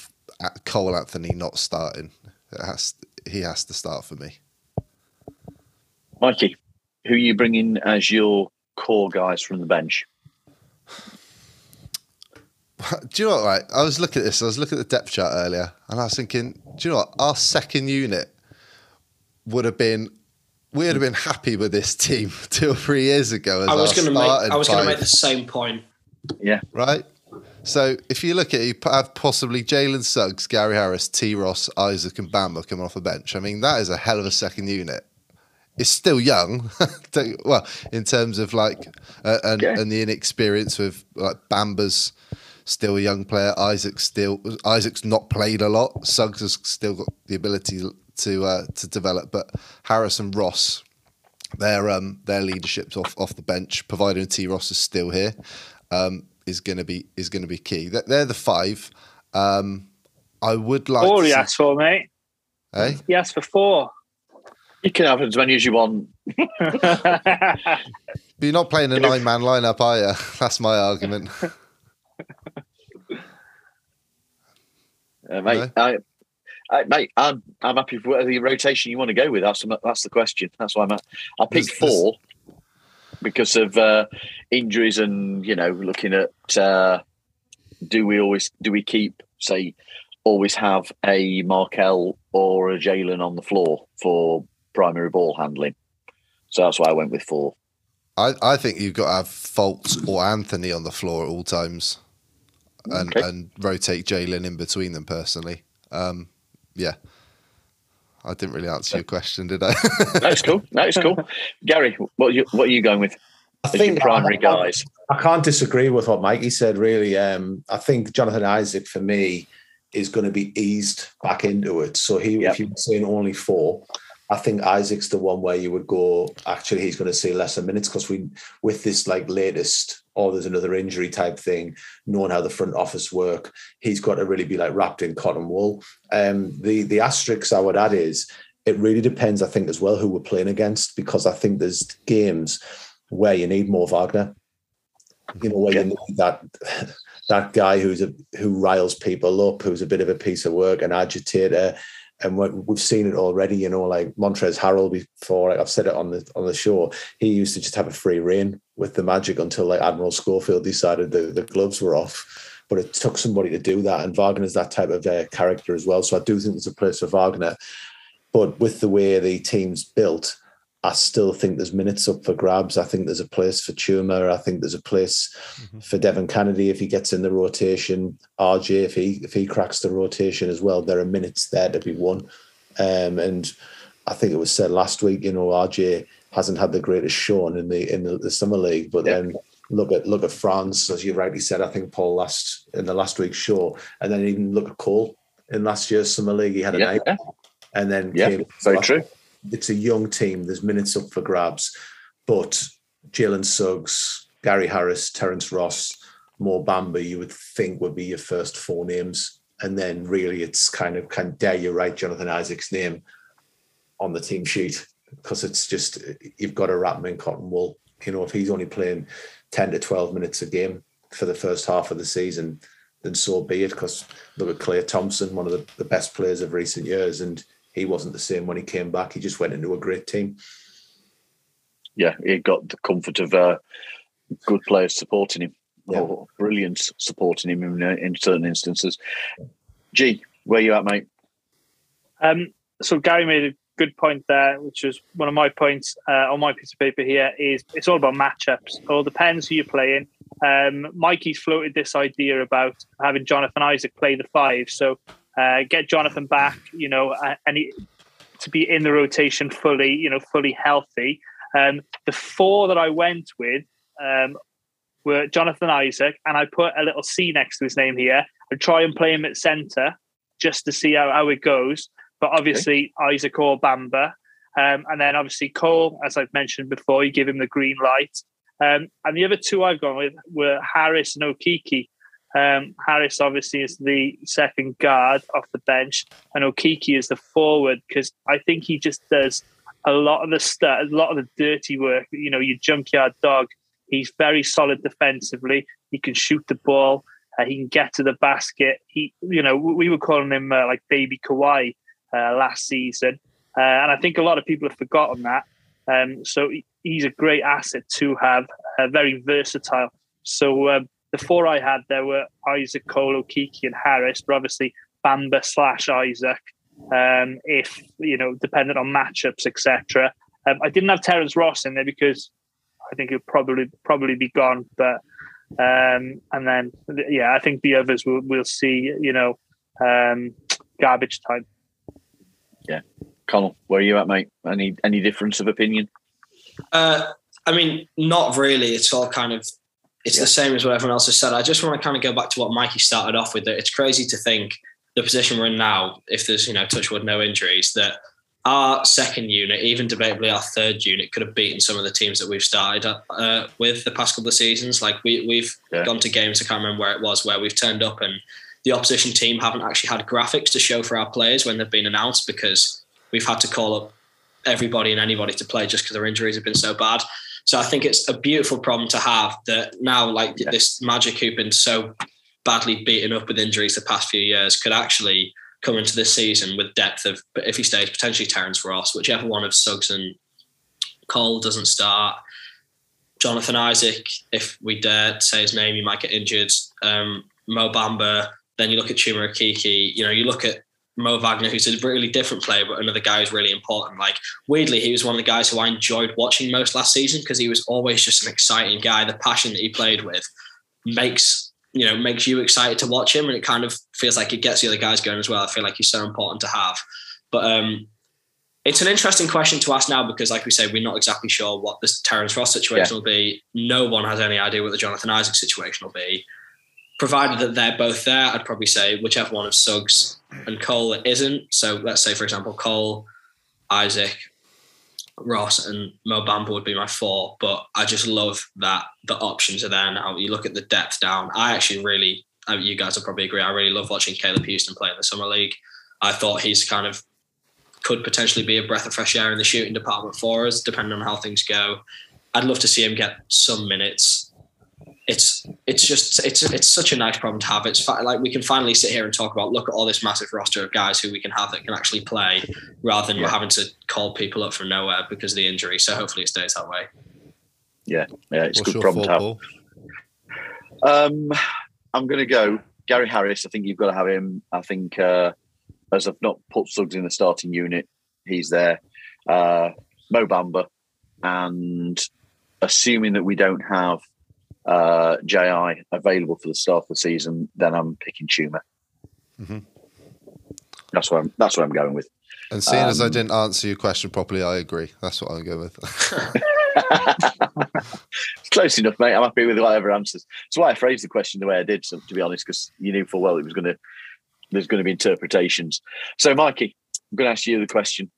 uh, Cole Anthony not starting. Has he has to start for me. Mikey, who are you bringing as your core guys from the bench? Do you know what? Right, I was looking at this. I was looking at the depth chart earlier, and I was thinking, do you know what? Our second unit would have been we would have been happy with this team two or three years ago. I was going to make. I was going to make the same point. Yeah. Right. So if you look at it, you have possibly Jalen Suggs, Gary Harris, T. Ross, Isaac, and Bamba coming off the bench. I mean, that is a hell of a second unit. It's still young, well, in terms of like, uh, and, okay. and the inexperience with like Bamba's still a young player. Isaac's still Isaac's not played a lot. Suggs has still got the ability to uh, to develop, but Harris and Ross, their um their leadership's off off the bench, providing T Ross is still here. Um, is going to be is going to be key. They're the five. Um, I would like. Four he asked for, mate. Hey, he asked for four. You can have as many as you want. but you're not playing a nine man lineup, are you? That's my argument. Uh, mate, no? I, I, mate, I'm I'm happy for whatever rotation you want to go with. That's that's the question. That's why I'm at. I picked four because of uh, injuries and you know looking at uh, do we always do we keep say always have a Markelle or a Jalen on the floor for primary ball handling. So that's why I went with four. I, I think you've got to have Fultz or Anthony on the floor at all times, and okay. and rotate Jalen in between them. Personally, um, yeah. I didn't really answer your question, did I? That's cool. That's cool. Gary, what are you, what are you going with? I think primary I, guys. I can't disagree with what Mikey said. Really, um, I think Jonathan Isaac for me is going to be eased back into it. So he, yep. if you're saying only four, I think Isaac's the one where you would go. Actually, he's going to see lesser minutes because we, with this like latest, or oh, there's another injury type thing, knowing how the front office work, he's got to really be like wrapped in cotton wool. Um, the the asterisk I would add is it really depends. I think as well who we're playing against because I think there's games where you need more Wagner. You know where yeah. you need that that guy who's a who riles people up, who's a bit of a piece of work, an agitator and we've seen it already. You know, like Montrezl Harrell before. Like I've said it on the on the show. He used to just have a free reign with the Magic until like Admiral Schofield decided the, the gloves were off. But it took somebody to do that, and Wagner's that type of uh, character as well. So I do think there's a place for Wagner. But with the way the team's built, I still think there's minutes up for grabs. I think there's a place for Chuma. I think there's a place mm-hmm. for Devin Cannady if he gets in the rotation. RJ if he if he cracks the rotation as well. There are minutes there to be won. Um, and I think it was said last week. You know, RJ hasn't had the greatest showing in the in the, the summer league, but yeah. then look at look at Franz as you rightly said. I think Paul last in the last week's show, and then even look at Cole in last year's summer league. He had a yeah. night, and then yeah, came very true it's a young team. There's minutes up for grabs, but Jalen Suggs, Gary Harris, Terrence Ross, Mo Bamba, you would think would be your first four names, and then really it's kind of can dare you write Jonathan Isaac's name on the team sheet because it's just you've got to wrap him in cotton wool. You know, if he's only playing ten to twelve minutes a game for the first half of the season, then so be it. Because look at Klay Thompson, one of the, the best players of recent years, and he wasn't the same when he came back. He just went into a great team. Yeah, he got the comfort of uh, good players supporting him, yeah. or brilliance supporting him in, uh, in certain instances. G, where you at, mate? Um, so Gary made a good point there, which was one of my points uh, on my piece of paper here. Is it's all about matchups. It all depends who you're playing. Um, Mikey's floated this idea about having Jonathan Isaac play the five. So uh, get Jonathan back, you know, and he, to be in the rotation fully, you know, fully healthy. Um, the four that I went with um, were Jonathan Isaac, and I put a little C next to his name here and try and play him at centre just to see how, how it goes. But obviously, okay. Isaac or Bamba. Um, and then obviously Cole, as I've mentioned before, you give him the green light. Um, and the other two I've gone with were Harris and Okeke. Um, Harris obviously is the second guard off the bench, and Okeke is the forward because I think he just does a lot of the stuff, a lot of the dirty work. You know, your junkyard dog. He's very solid defensively. He can shoot the ball. Uh, he can get to the basket. He, you know, we were calling him uh, like baby Kawhi uh, last season, uh, and I think a lot of people have forgotten that. Um, so he's a great asset to have, uh, very versatile. So um, the four I had there were Isaac, Cole, Okeke, and Harris, but obviously Bamba slash Isaac, um, if you know, dependent on matchups, etc. Um, I didn't have Terrence Ross in there because I think he'll probably probably be gone. But um, and then yeah, I think the others will we'll see. You know, um, garbage time. Yeah, Connell, where are you at, mate? Any any difference of opinion? Uh, I mean, not really. It's all kind of it's yeah. the same as what everyone else has said. I just want to kind of go back to what Mikey started off with. That it's crazy to think the position we're in now, if there's you know touchwood no injuries, that our second unit, even debatably our third unit, could have beaten some of the teams that we've started uh, with the past couple of seasons. Like we we've yeah. gone to games, I can't remember where it was, where we've turned up and the opposition team haven't actually had graphics to show for our players when they've been announced because we've had to call up everybody and anybody to play just because their injuries have been so bad. So I think it's a beautiful problem to have that now, like yeah. this Magic who've been so badly beaten up with injuries the past few years could actually come into this season with depth of, if he stays, potentially Terrence Ross, whichever one of Suggs and Cole doesn't start. Jonathan Isaac, if we dare say his name, he might get injured. Um, Mo Bamba, then you look at Chuma you know, you look at Mo Wagner, who's a really different player, but another guy who's really important. Like weirdly, he was one of the guys who I enjoyed watching most last season because he was always just an exciting guy. The passion that he played with makes you know makes you excited to watch him, and it kind of feels like it gets the other guys going as well. I feel like he's so important to have. But um, it's an interesting question to ask now because, like we say, we're not exactly sure what this Terrence Ross situation yeah. will be. No one has any idea what the Jonathan Isaac situation will be provided that they're both there, I'd probably say whichever one of Suggs and Cole isn't. So let's say, for example, Cole, Isaac, Ross, and Mo Bamba would be my four. But I just love that the options are there now. You look at the depth down. I actually really, uh, you guys will probably agree. I really love watching Caleb Houstan play in the summer league. I thought he's kind of could potentially be a breath of fresh air in the shooting department for us, depending on how things go. I'd love to see him get some minutes it's it's just it's it's such a nice problem to have. It's fa- like we can finally sit here and talk about look at all this massive roster of guys who we can have that can actually play, rather than yeah. having to call people up from nowhere because of the injury. So hopefully it stays that way. Yeah, yeah, it's What's a good problem to have. Um, I'm going to go Gary Harris. I think you've got to have him. I think uh, as I've not put Suggs in the starting unit, he's there. Uh, Mo Bamba, and assuming that we don't have uh, JI available for the start of the season, then I'm picking Chuma. Mm-hmm. That's what I'm. That's what I'm going with. And seeing um, as I um, didn't answer your question properly, I agree. That's what I'm going with. close enough, mate. I'm happy with whatever answers. That's why I phrased the question the way I did. So, to be honest, because you knew full well it was going to. There's going to be interpretations. So, Mikey, I'm going to ask you the question: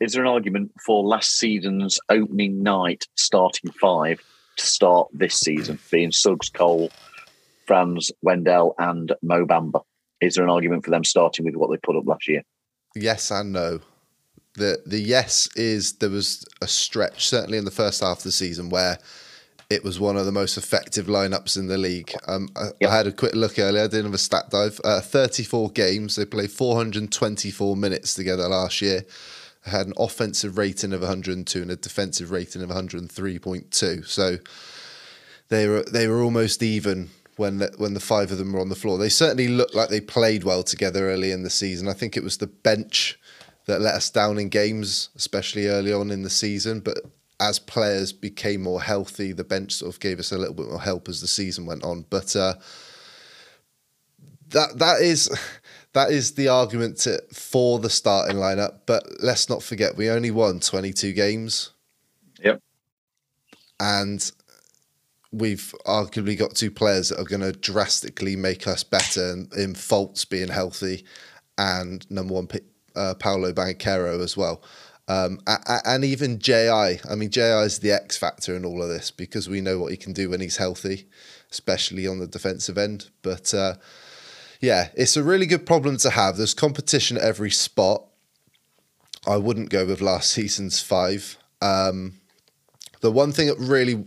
Is there an argument for last season's opening night starting five to start this season, being Suggs, Cole, Franz, Wendell, and Mo Bamba. Is there an argument for them starting with what they put up last year? Yes and no. The the yes is there was a stretch, certainly in the first half of the season, where it was one of the most effective lineups in the league. Um, I, yep. I, had a quick look earlier. I didn't have a stat dive. Uh, 34 games. They played 424 minutes together last year had an offensive rating of 102 and a defensive rating of 103.2. So they were they were almost even when the, when the five of them were on the floor. They certainly looked like they played well together early in the season. I think it was the bench that let us down in games, especially early on in the season. But as players became more healthy, the bench sort of gave us a little bit more help as the season went on. But uh, that that is that is the argument to, for the starting lineup. But let's not forget, we only won 22 games. Yep. And we've arguably got two players that are going to drastically make us better in, in Fultz being healthy and number one, uh, Paolo Banchero as well. Um, and even JI. I mean, JI is the X factor in all of this because we know what he can do when he's healthy, especially on the defensive end. But uh, yeah, it's a really good problem to have. There's competition at every spot. I wouldn't go with last season's five. Um, the one thing that really,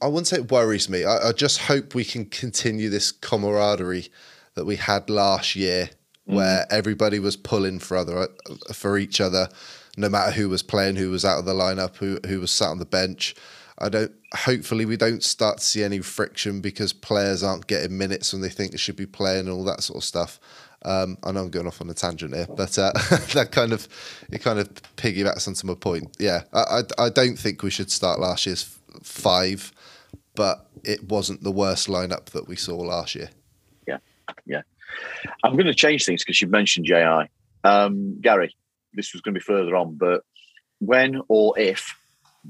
I wouldn't say it worries me. I, I just hope we can continue this camaraderie that we had last year, mm. where everybody was pulling for other for each other, no matter who was playing, who was out of the lineup, who who was sat on the bench. I don't. Hopefully, we don't start to see any friction because players aren't getting minutes when they think they should be playing and all that sort of stuff. Um, I know I'm going off on a tangent here, but uh, that kind of it kind of piggybacks onto my point. Yeah, I, I, I don't think we should start last year's five, but it wasn't the worst lineup that we saw last year. Yeah, yeah. I'm going to change things because you mentioned JI. Um, Gary, this was going to be further on, but when or if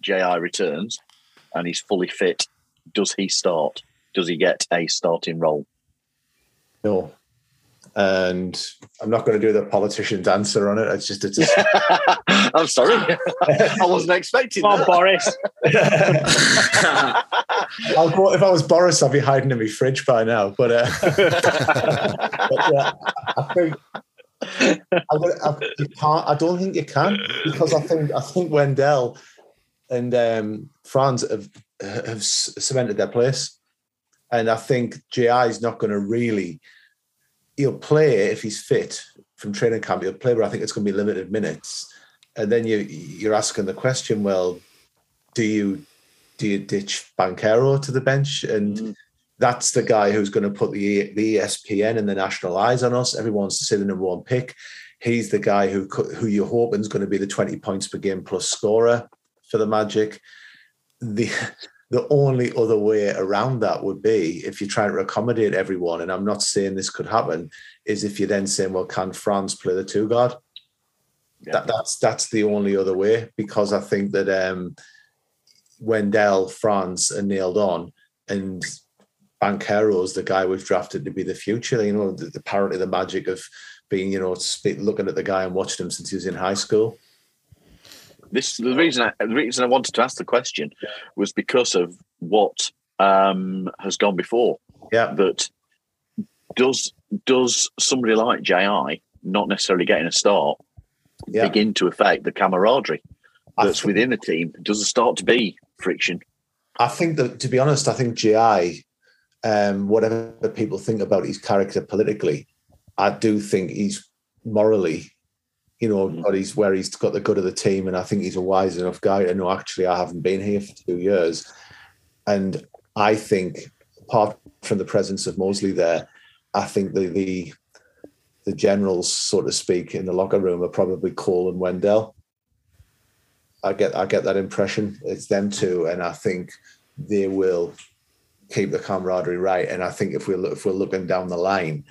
JI returns, and he's fully fit, does he start? Does he get a starting role? No. And I'm not going to do the politician's answer on it. It's just, it's. I'm sorry, I wasn't expecting. Come on, Boris. I'll go, if I was Boris, I'd be hiding in my fridge by now. But, uh, but uh, I think I, I, you can't. I don't think you can because I think I think Wendell and um, Franz have have cemented their place, and I think JI is not going to really. He'll play if he's fit from training camp. He'll play, but I think it's going to be limited minutes. And then you you're asking the question: Well, do you do you ditch Banchero to the bench? And mm. that's the guy who's going to put the the ESPN and the national eyes on us. Everyone wants to say the number one pick. He's the guy who who you're hoping is going to be the 20 points per game plus scorer for the Magic. The the only other way around that would be if you're trying to accommodate everyone, and I'm not saying this could happen, is if you're then saying, well, can Franz play the two guard? Yeah. That, that's that's the only other way because I think that um, Wendell, Franz are nailed on, and Banchero is the guy we've drafted to be the future. You know, the, apparently the magic of being, you know, looking at the guy and watching him since he was in high school. This the reason I, the reason I wanted to ask the question was because of what um, has gone before. Yeah. That does does somebody like Ji not necessarily getting a start yeah. begin to affect the camaraderie that's think, within the team? Does it start to be friction? I think that to be honest, I think Ji, um, whatever people think about his character politically, I do think he's morally you know, mm. but he's where he's got the good of the team, and I think he's a wise enough guy to know. Actually, I haven't been here for two years, and I think apart from the presence of Mosley there, I think the the the generals, so to speak, in the locker room are probably Cole and Wendell. I get I get that impression. It's them two, and I think they will keep the camaraderie right. And I think if we're if we're looking down the line,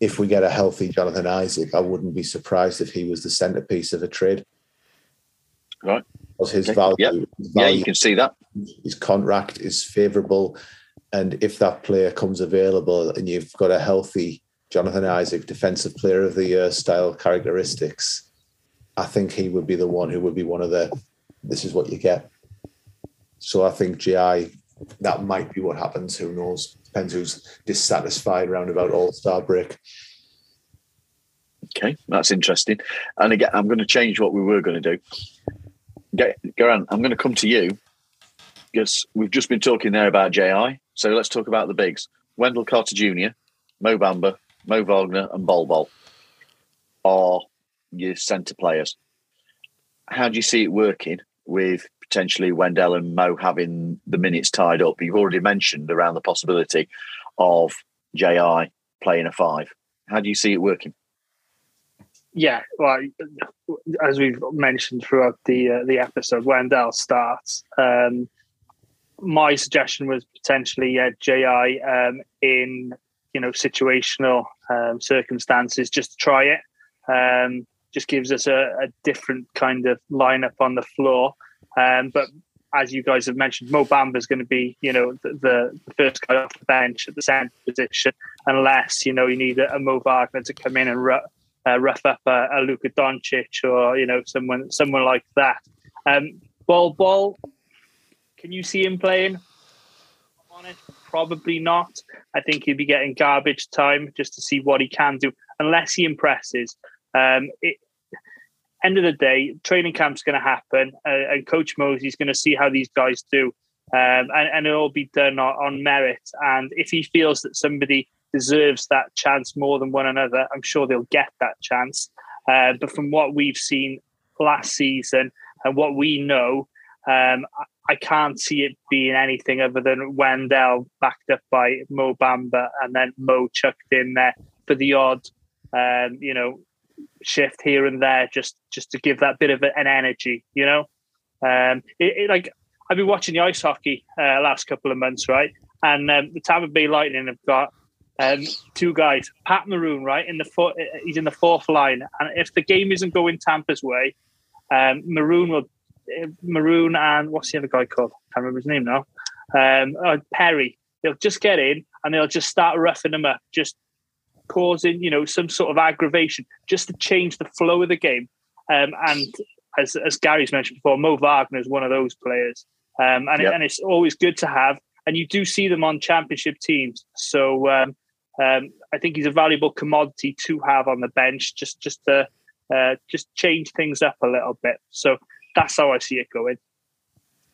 if we get a healthy Jonathan Isaac, I wouldn't be surprised if he was the centerpiece of a trade. Right. Because his, okay. value, yeah. his value, yeah, you can see that. His contract is favourable. And if that player comes available and you've got a healthy Jonathan Isaac, defensive player of the year style characteristics, I think he would be the one who would be one of the this is what you get. So I think GI, that might be what happens. Who knows? Depends who's dissatisfied around about All Star break. Okay, that's interesting. And again, I'm going to change what we were going to do. Garan, I'm going to come to you because we've just been talking there about JI. So let's talk about the bigs. Wendell Carter Jr., Mo Bamba, Mo Wagner, and Bol Bol are your centre players. How do you see it working with potentially Wendell and Mo having the minutes tied up. You've already mentioned around the possibility of JI playing a five. How do you see it working? Yeah, well, as we've mentioned throughout the uh, the episode, Wendell starts. Um, my suggestion was potentially uh, JI um, in you know situational um, circumstances just try it. Um, just gives us a, a, different kind of lineup on the floor. Um, but as you guys have mentioned, Mo Bamba is going to be, you know, the, the, first guy off the bench at the centre position, unless you know you need a, a Mo Wagner to come in and rough, uh, rough up a, a Luka Doncic or you know someone someone like that. Um, Bol, Bol. Can you see him playing? Honest, probably not. I think he'd be getting garbage time just to see what he can do, unless he impresses. Um, it, end of the day, training camp's going to happen, uh, and Coach Mosley's going to see how these guys do, um, and, and, it'll be done on, on, merit. And if he feels that somebody deserves that chance more than one another, I'm sure they'll get that chance. Uh, but from what we've seen last season and what we know, um, I, can't see it being anything other than Wendell backed up by Mo Bamba and then Mo chucked in there for the odd, um, you know, shift here and there just just to give that bit of an energy you know? Um it, it, like i've been watching the ice hockey uh, last couple of months right? And um, the tampa bay lightning have got um, two guys pat maroon right in the foot he's in the fourth line. And if the game isn't going tampa's way um, maroon will maroon and what's the other guy called? I can't remember his name now. Um, uh, perry. They'll just get in and they'll just start roughing them up just causing, you know, some sort of aggravation just to change the flow of the game. Um, and as, as Gary's mentioned before, Mo Wagner is one of those players. Um, and, yep. and it's always good to have. And you do see them on championship teams. So um, um, I think he's a valuable commodity to have on the bench, just just to uh, just change things up a little bit. So that's how I see it going.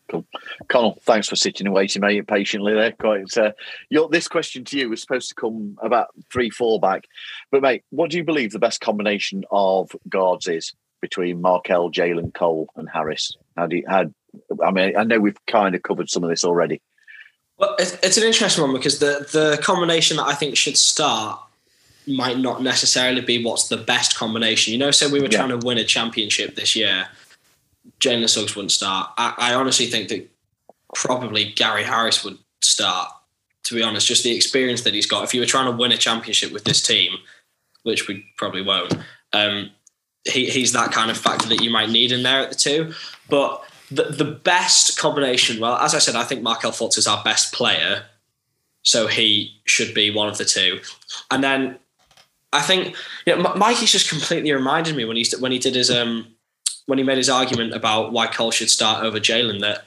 Cool. Connell, thanks for sitting and waiting, mate, patiently there. Quite. Uh, your, this question to you was supposed to come about three, four back. But, mate, what do you believe the best combination of guards is between Markelle, Jalen, Cole, and Harris? How do you, how, I mean, I know we've kind of covered some of this already. Well, it's an interesting one because the, the combination that I think should start might not necessarily be what's the best combination. You know, so we were yeah. trying to win a championship this year Jalen Suggs wouldn't start. I, I honestly think that probably Gary Harris would start. To be honest, just the experience that he's got. If you were trying to win a championship with this team, which we probably won't, um, he, he's that kind of factor that you might need in there at the two. But the, the best combination, well, as I said, I think Markelle Fultz is our best player, so he should be one of the two. And then I think you know, Mikey's just completely reminded me when he when he did his um when he made his argument about why Cole should start over Jalen that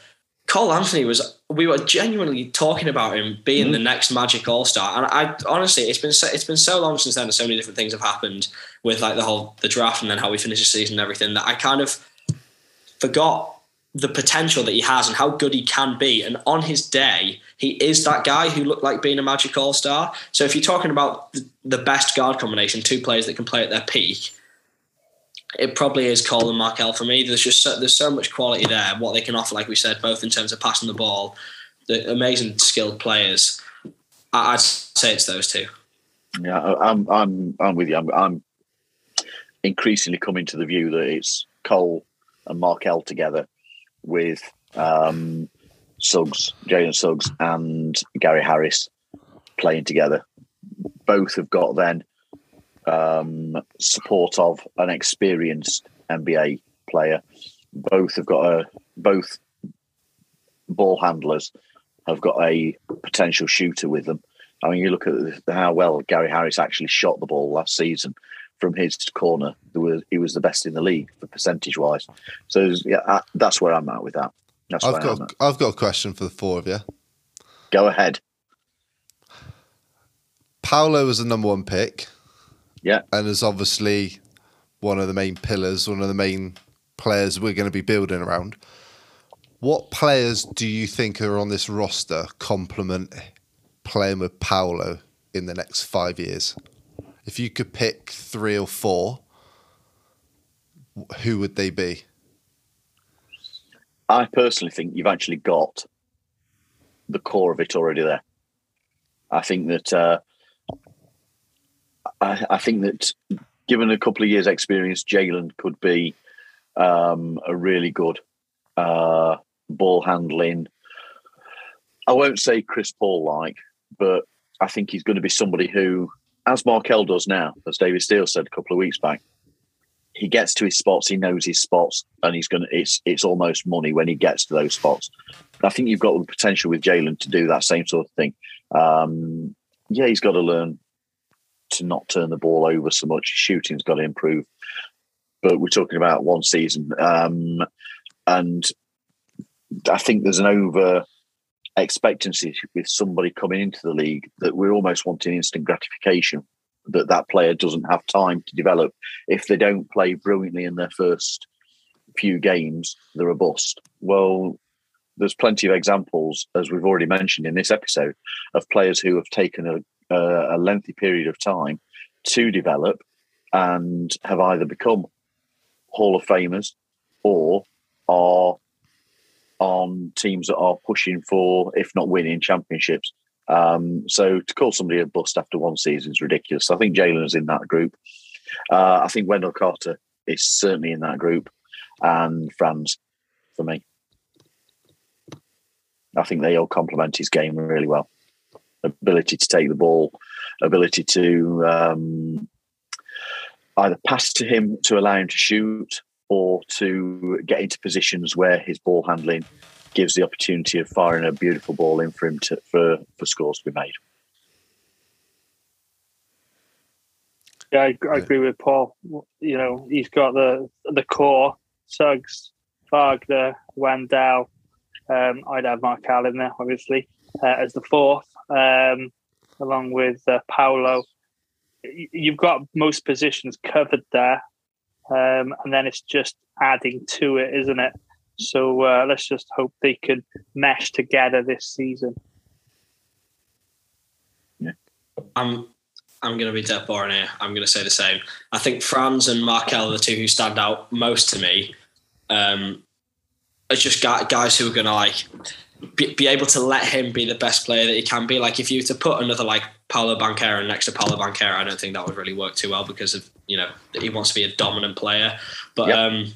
Cole Anthony was we were genuinely talking about him being mm-hmm. the next Magic All Star, and I honestly it's been so, it's been so long since then, and so many different things have happened with like the whole the draft and then how we finished the season and everything that I kind of forgot the potential that he has and how good he can be. And on his day, he is that guy who looked like being a Magic All Star. So if you're talking about the best guard combination, two players that can play at their peak, it probably is Cole and Markelle for me. There's just so, there's so much quality there. What they can offer, like we said, both in terms of passing the ball, the amazing skilled players. I, would say it's those two. Yeah, I'm I'm I'm with you. I'm, I'm increasingly coming to the view that it's Cole and Markelle together with um, Suggs, Jalen Suggs, and Gary Harris playing together. Both have got then um, support of an experienced NBA player. Both have got a both ball handlers have got a potential shooter with them. I mean, you look at how well Gary Harris actually shot the ball last season from his corner. Was, he was the best in the league for percentage wise. So yeah, that's where I'm at with that. That's I've got I've got a question for the four of you. Go ahead. Paolo was the number one pick. Yeah. And is obviously one of the main pillars, one of the main players we're going to be building around. What players do you think are on this roster complement playing with Paolo in the next five years? If you could pick three or four, who would they be? I personally think you've actually got the core of it already there. I think that uh, I, I think that given a couple of years' experience, Jalen could be um, a really good uh, ball handling. I won't say Chris Paul like, but I think he's going to be somebody who, as Markelle does now, as David Steele said a couple of weeks back, he gets to his spots, he knows his spots, and he's going to. It's it's almost money when he gets to those spots. I think you've got the potential with Jalen to do that same sort of thing. Um, yeah, he's got to learn to not turn the ball over so much. Shooting's got to improve. But we're talking about one season, um, and I think there's an over expectancy with somebody coming into the league that we're almost wanting instant gratification that that player doesn't have time to develop. If they don't play brilliantly in their first few games, they're a bust. Well, there's plenty of examples, as we've already mentioned in this episode, of players who have taken a, a, a lengthy period of time to develop and have either become Hall of Famers or are on teams that are pushing for, if not winning, championships. Um, so to call somebody a bust after one season is ridiculous. I think Jalen is in that group. Uh, I think Wendell Carter is certainly in that group, and Franz for me. I think they all complement his game really well. Ability to take the ball, ability to um, either pass to him to allow him to shoot, or to get into positions where his ball handling gives the opportunity of firing a beautiful ball in for him to for, for scores to be made. Yeah, I, I agree with Paul. You know, he's got the the core: Suggs, Wagner, Wendell. Um, I'd have Markelle in there, obviously, uh, as the fourth, um, along with uh, Paolo. You've got most positions covered there, um, and then it's just adding to it, isn't it? So uh, let's just hope they can mesh together this season. I'm I'm going to be dead boring here. I'm going to say the same. I think Franz and Markelle are the two who stand out most to me. Um, it's just guys who are going to like be, be, able to let him be the best player that he can be. Like if you were to put another like Paolo Banchero next to Paolo Banchero, I don't think that would really work too well because of you know he wants to be a dominant player. But yep. um,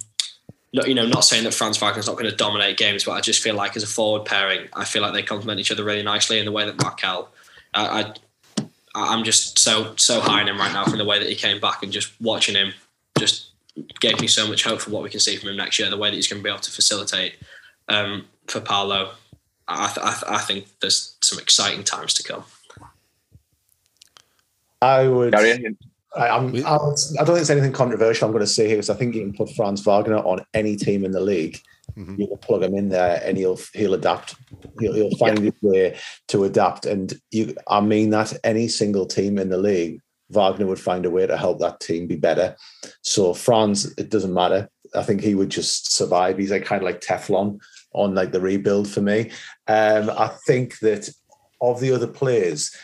no, you know, not saying that Franz Wagner's not going to dominate games, but I just feel like as a forward pairing, I feel like they complement each other really nicely in the way that Markelle. I, I I'm just so so high on him right now from the way that he came back and just watching him just gave me so much hope for what we can see from him next year. The way that he's going to be able to facilitate um, for Paolo, I, th- I, th- I, think there's some exciting times to come. I would. I, I'm, I, I don't think it's anything controversial. I'm going to say here because I think you can put Franz Wagner on any team in the league. Mm-hmm. You can plug him in there, and he'll he'll adapt. He'll, he'll find yeah. his way to adapt. And you, I mean that any single team in the league, Wagner would find a way to help that team be better. So Franz, it doesn't matter. I think he would just survive. He's like kind of like Teflon on like the rebuild for me. Um, I think that of the other players,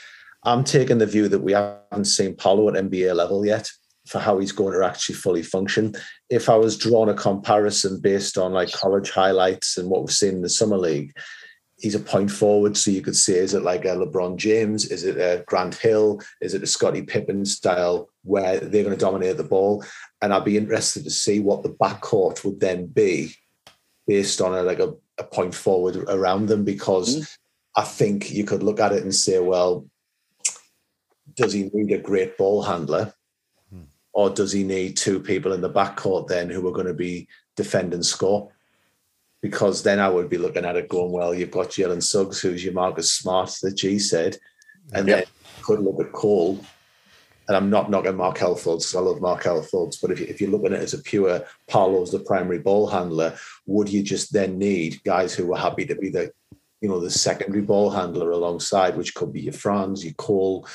I'm taking the view that we haven't seen Paolo at NBA level yet for how he's going to actually fully function. If I was drawn a comparison based on like college highlights and what we've seen in the summer league, he's a point forward. So you could say, is it like a LeBron James? Is it a Grant Hill? Is it a Scottie Pippen style where they're going to dominate the ball? And I'd be interested to see what the backcourt would then be based on a, like a, a point forward around them because mm. I think you could look at it and say, well, does he need a great ball handler? Hmm. Or does he need two people in the backcourt then who are going to be defend and score? Because then I would be looking at it going, well, you've got Jalen Suggs, who's your Marcus Smart that G said, and yep. then could look at Cole. And I'm not knocking Markelle Fultz, because I love Markelle Fultz, but if, you, if you're looking at it as a pure Paolo's the primary ball handler, would you just then need guys who are happy to be the, you know, the secondary ball handler alongside, which could be your Franz, your Cole,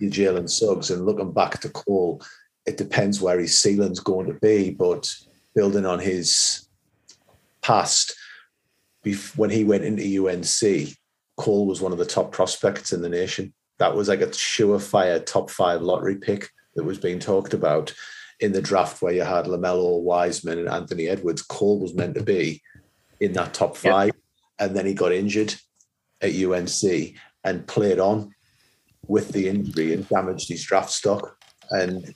your Jalen Suggs. And looking back to Cole, it depends where his ceiling's going to be. But building on his past, when he went into UNC, Cole was one of the top prospects in the nation. That was like a surefire top five lottery pick that was being talked about in the draft where you had LaMelo Wiseman and Anthony Edwards. Cole was meant to be in that top five. And then he got injured at UNC and played on with the injury and damaged his draft stock. And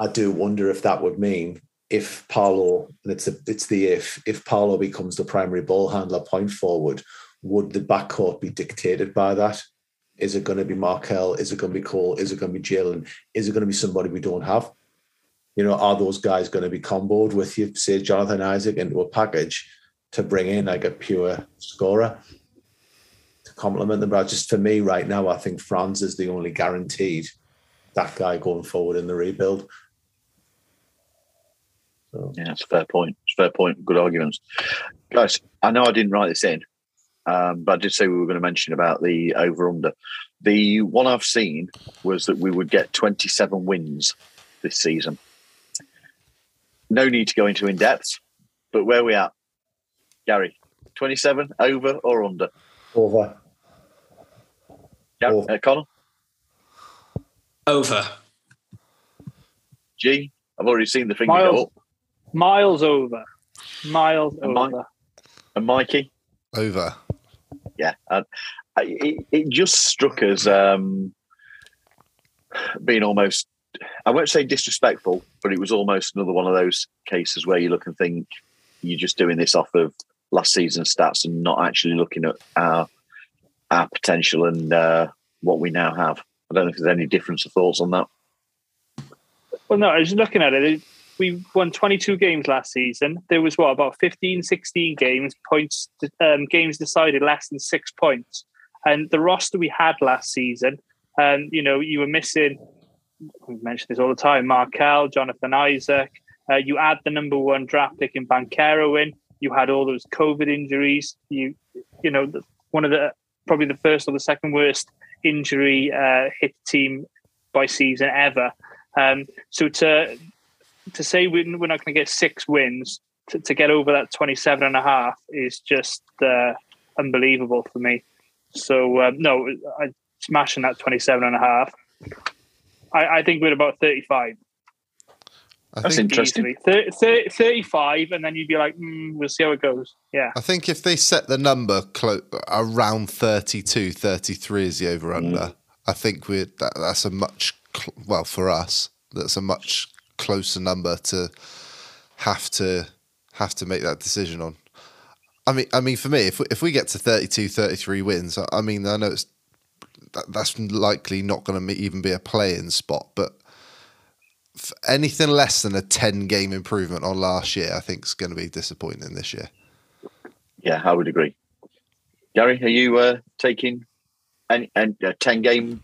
I do wonder if that would mean if Paolo, and it's a, it's the if, if Paolo becomes the primary ball handler point forward, would the backcourt be dictated by that? Is it going to be Markelle? Is it going to be Cole? Is it going to be Jalen? Is it going to be somebody we don't have? You know, are those guys going to be comboed with you, say Jonathan Isaac, into a package to bring in like a pure scorer to complement them? But just for me right now, I think Franz is the only guaranteed that guy going forward in the rebuild. So, Yeah, that's a fair point. It's a fair point. Good arguments. Guys, I know I didn't write this in, um, but I did say we were going to mention about the over under. The one I've seen was that we would get 27 wins this season. No need to go into in depth, but where we at? Gary, 27 over or under? over. Gary, Over. uh, Connor, Over. G. I've already seen the finger Miles. go up. Miles over. Miles And Mike? over. And Mikey, Over. Yeah, and I, it, it just struck us um, being almost, I won't say disrespectful, but it was almost another one of those cases where you look and think you're just doing this off of last season's stats and not actually looking at our our potential and uh, what we now have. I don't know if there's any difference of thoughts on that. Well, no, I was looking at it. We won 22 games last season. There was what about 15, 16 games points, um, games decided less than six points. And the roster we had last season, and you know, you were missing. We mention this all the time: Markelle, Jonathan Isaac. Uh, you add the number one draft pick in Banchero in. You had all those COVID injuries. You, you know, the, one of the probably the first or the second worst injury uh, hit team by season ever. Um, so to to say we- we're not going to get six wins to, to get over that 27 and a half is just uh, unbelievable for me. So um, no, I smashing that 27 and a half. I, I think we're about 35 I That's think interesting. easily. Thir- thir- 35 and then you'd be like, mm, we'll see how it goes. Yeah. I think if they set the number clo- around 32, 33 is the over under. I think we're that, that's a much cl- well for us. That's a much closer number to have to have to make that decision on. I mean, I mean, for me, if we, if we get to 32, 33 wins, I, I mean, I know it's that, that's likely not going to even be a play-in spot, but anything less than a 10 game improvement on last year, I think is going to be disappointing this year. Yeah, I would agree. Gary, are you uh, taking any, any a 10 game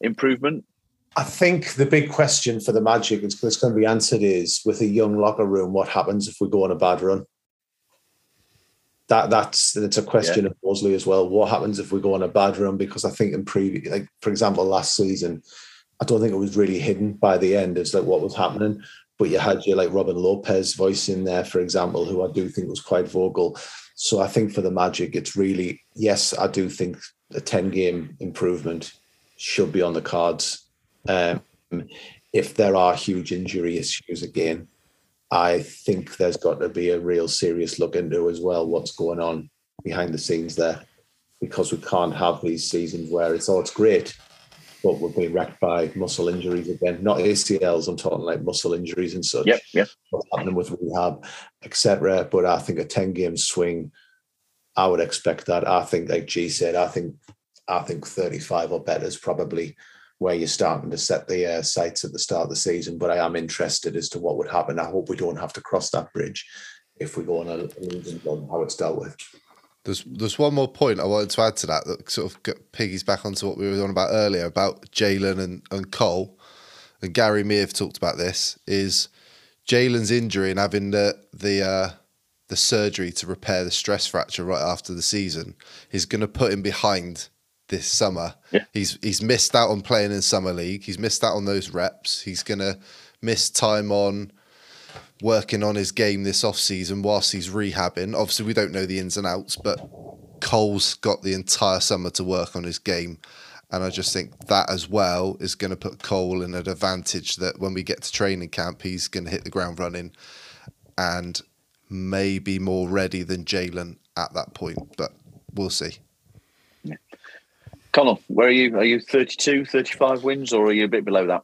improvement? I think the big question for the Magic is that's going to be answered is with a young locker room, what happens if we go on a bad run? That that's it's a question of Mosley as well. What happens if we go on a bad run? Because I think in previous, like for example, last season, I don't think it was really hidden by the end as like what was happening. But you had your like Robin Lopez voice in there, for example, who I do think was quite vocal. So I think for the Magic, it's really yes, I do think a ten game improvement should be on the cards. Um, if there are huge injury issues again, I think there's got to be a real serious look into as well what's going on behind the scenes there, because we can't have these seasons where it's oh it's great, but we're being wrecked by muscle injuries again. Not ACLs, I'm talking like muscle injuries and such. Yep, yep. What's happening with rehab, etc. But I think a 10 game swing, I would expect that. I think, like G said, I think I think 35 or better is probably where you're starting to set the uh, sights at the start of the season. But I am interested as to what would happen. I hope we don't have to cross that bridge if we go on a losing run, how it's dealt with. There's there's one more point I wanted to add to that that sort of piggies back onto what we were on about earlier about Jalen and, and Cole. And Gary may have talked about this, is Jalen's injury and having the the uh, the surgery to repair the stress fracture right after the season is gonna put him behind this summer. Yeah. He's he's missed out on playing in summer league. He's missed out on those reps. He's gonna miss time on working on his game this off season whilst he's rehabbing. Obviously, we don't know the ins and outs, but Cole's got the entire summer to work on his game. And I just think that as well is going to put Cole in an advantage that when we get to training camp, he's going to hit the ground running and maybe more ready than Jalen at that point. But we'll see. Connell, where are you? Are you 32, 35 wins, or are you a bit below that?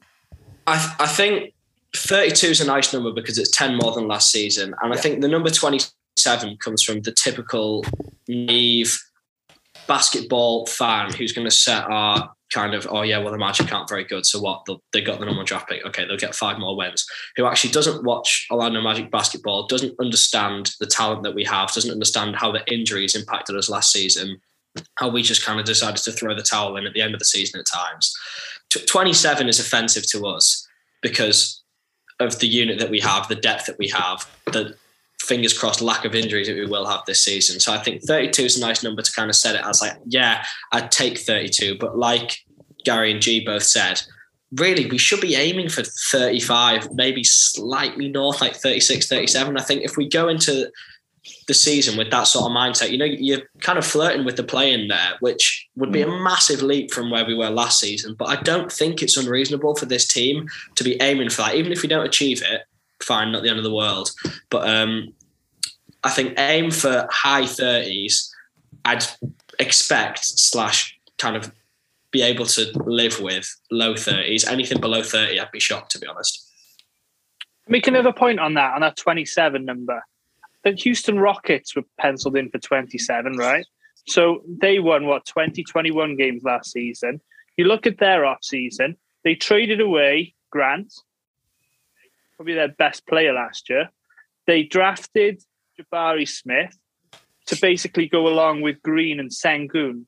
I, th- I think 32 is a nice number because it's 10 more than last season. And I think the number 27 comes from the typical naive basketball fan who's going to set our kind of, oh yeah, well the Magic aren't very good, so what? They'll, they got the number one draft pick. Okay, they'll get five more wins. Who actually doesn't watch Orlando Magic basketball, doesn't understand the talent that we have, doesn't understand how the injuries impacted us last season, how we just kind of decided to throw the towel in at the end of the season at times. T- 27 is offensive to us because of the unit that we have, the depth that we have, the fingers crossed lack of injuries that we will have this season. So I think 32 is a nice number to kind of set it as like, yeah, I'd take 32. But like Gary and G both said, really, we should be aiming for 35, maybe slightly north, like 36, 37. I think if we go into the season with that sort of mindset, you know, you're kind of flirting with the play in there, which would be a massive leap from where we were last season. But I don't think it's unreasonable for this team to be aiming for that. Even if we don't achieve it, fine, not the end of the world. But um, I think aim for high 30s. I'd expect slash kind of be able to live with low 30s. Anything below 30, I'd be shocked, to be honest. Make another point on that, on that 27 number. The Houston Rockets were penciled in for 27, right? So they won, what, 20, 21 games last season. You look at their off season, they traded away Grant, probably their best player last year. They drafted Jabari Smith to basically go along with Green and Sengun.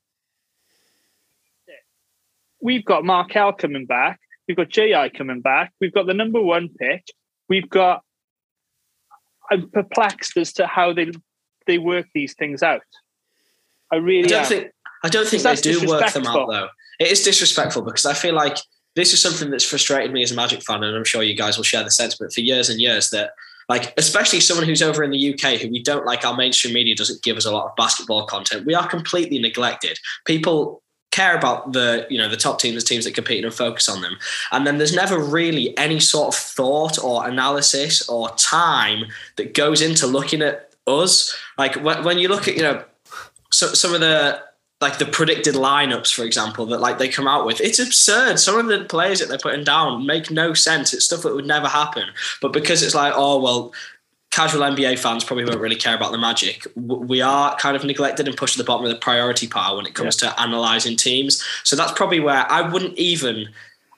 We've got Markelle coming back. We've got JI coming back. We've got the number one pick. We've got. I'm perplexed as to how they they work these things out. I really I don't am. think I don't think they do work them out though. It is disrespectful because I feel like this is something that's frustrated me as a Magic fan, and I'm sure you guys will share the sentiment for years and years that like especially someone who's over in the UK who we don't like our mainstream media doesn't give us a lot of basketball content. We are completely neglected. People care about the you know the top teams, the teams that compete and focus on them. And then there's never really any sort of thought or analysis or time that goes into looking at us. Like when, when you look at you know so, some of the like the predicted lineups, for example, that like they come out with, it's absurd. Some of the players that they're putting down make no sense. It's stuff that would never happen. But because it's like, oh well, casual NBA fans probably won't really care about the Magic. We are kind of neglected and pushed to the bottom of the priority pile when it comes to analysing teams. So that's probably where I wouldn't even.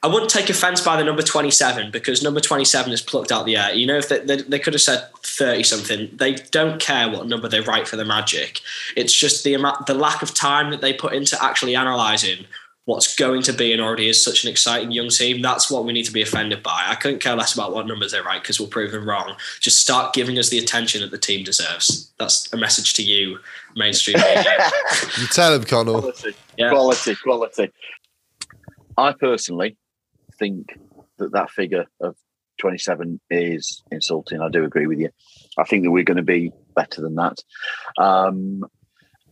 I wouldn't take offense by the number 27 because number 27 is plucked out the air. You know, if they, they, they could have said 30 something, they don't care what number they write for the Magic. It's just the amount, the lack of time that they put into actually analysing what's going to be and already is such an exciting young team. That's what we need to be offended by. I couldn't care less about what numbers they write because we'll prove them wrong. Just start giving us the attention that the team deserves. That's a message to you, mainstream media. You tell him, Connell. Quality, Yeah. quality, quality. I personally think that that figure of 27 is insulting. I do agree with you. I think that we're going to be better than that. Um,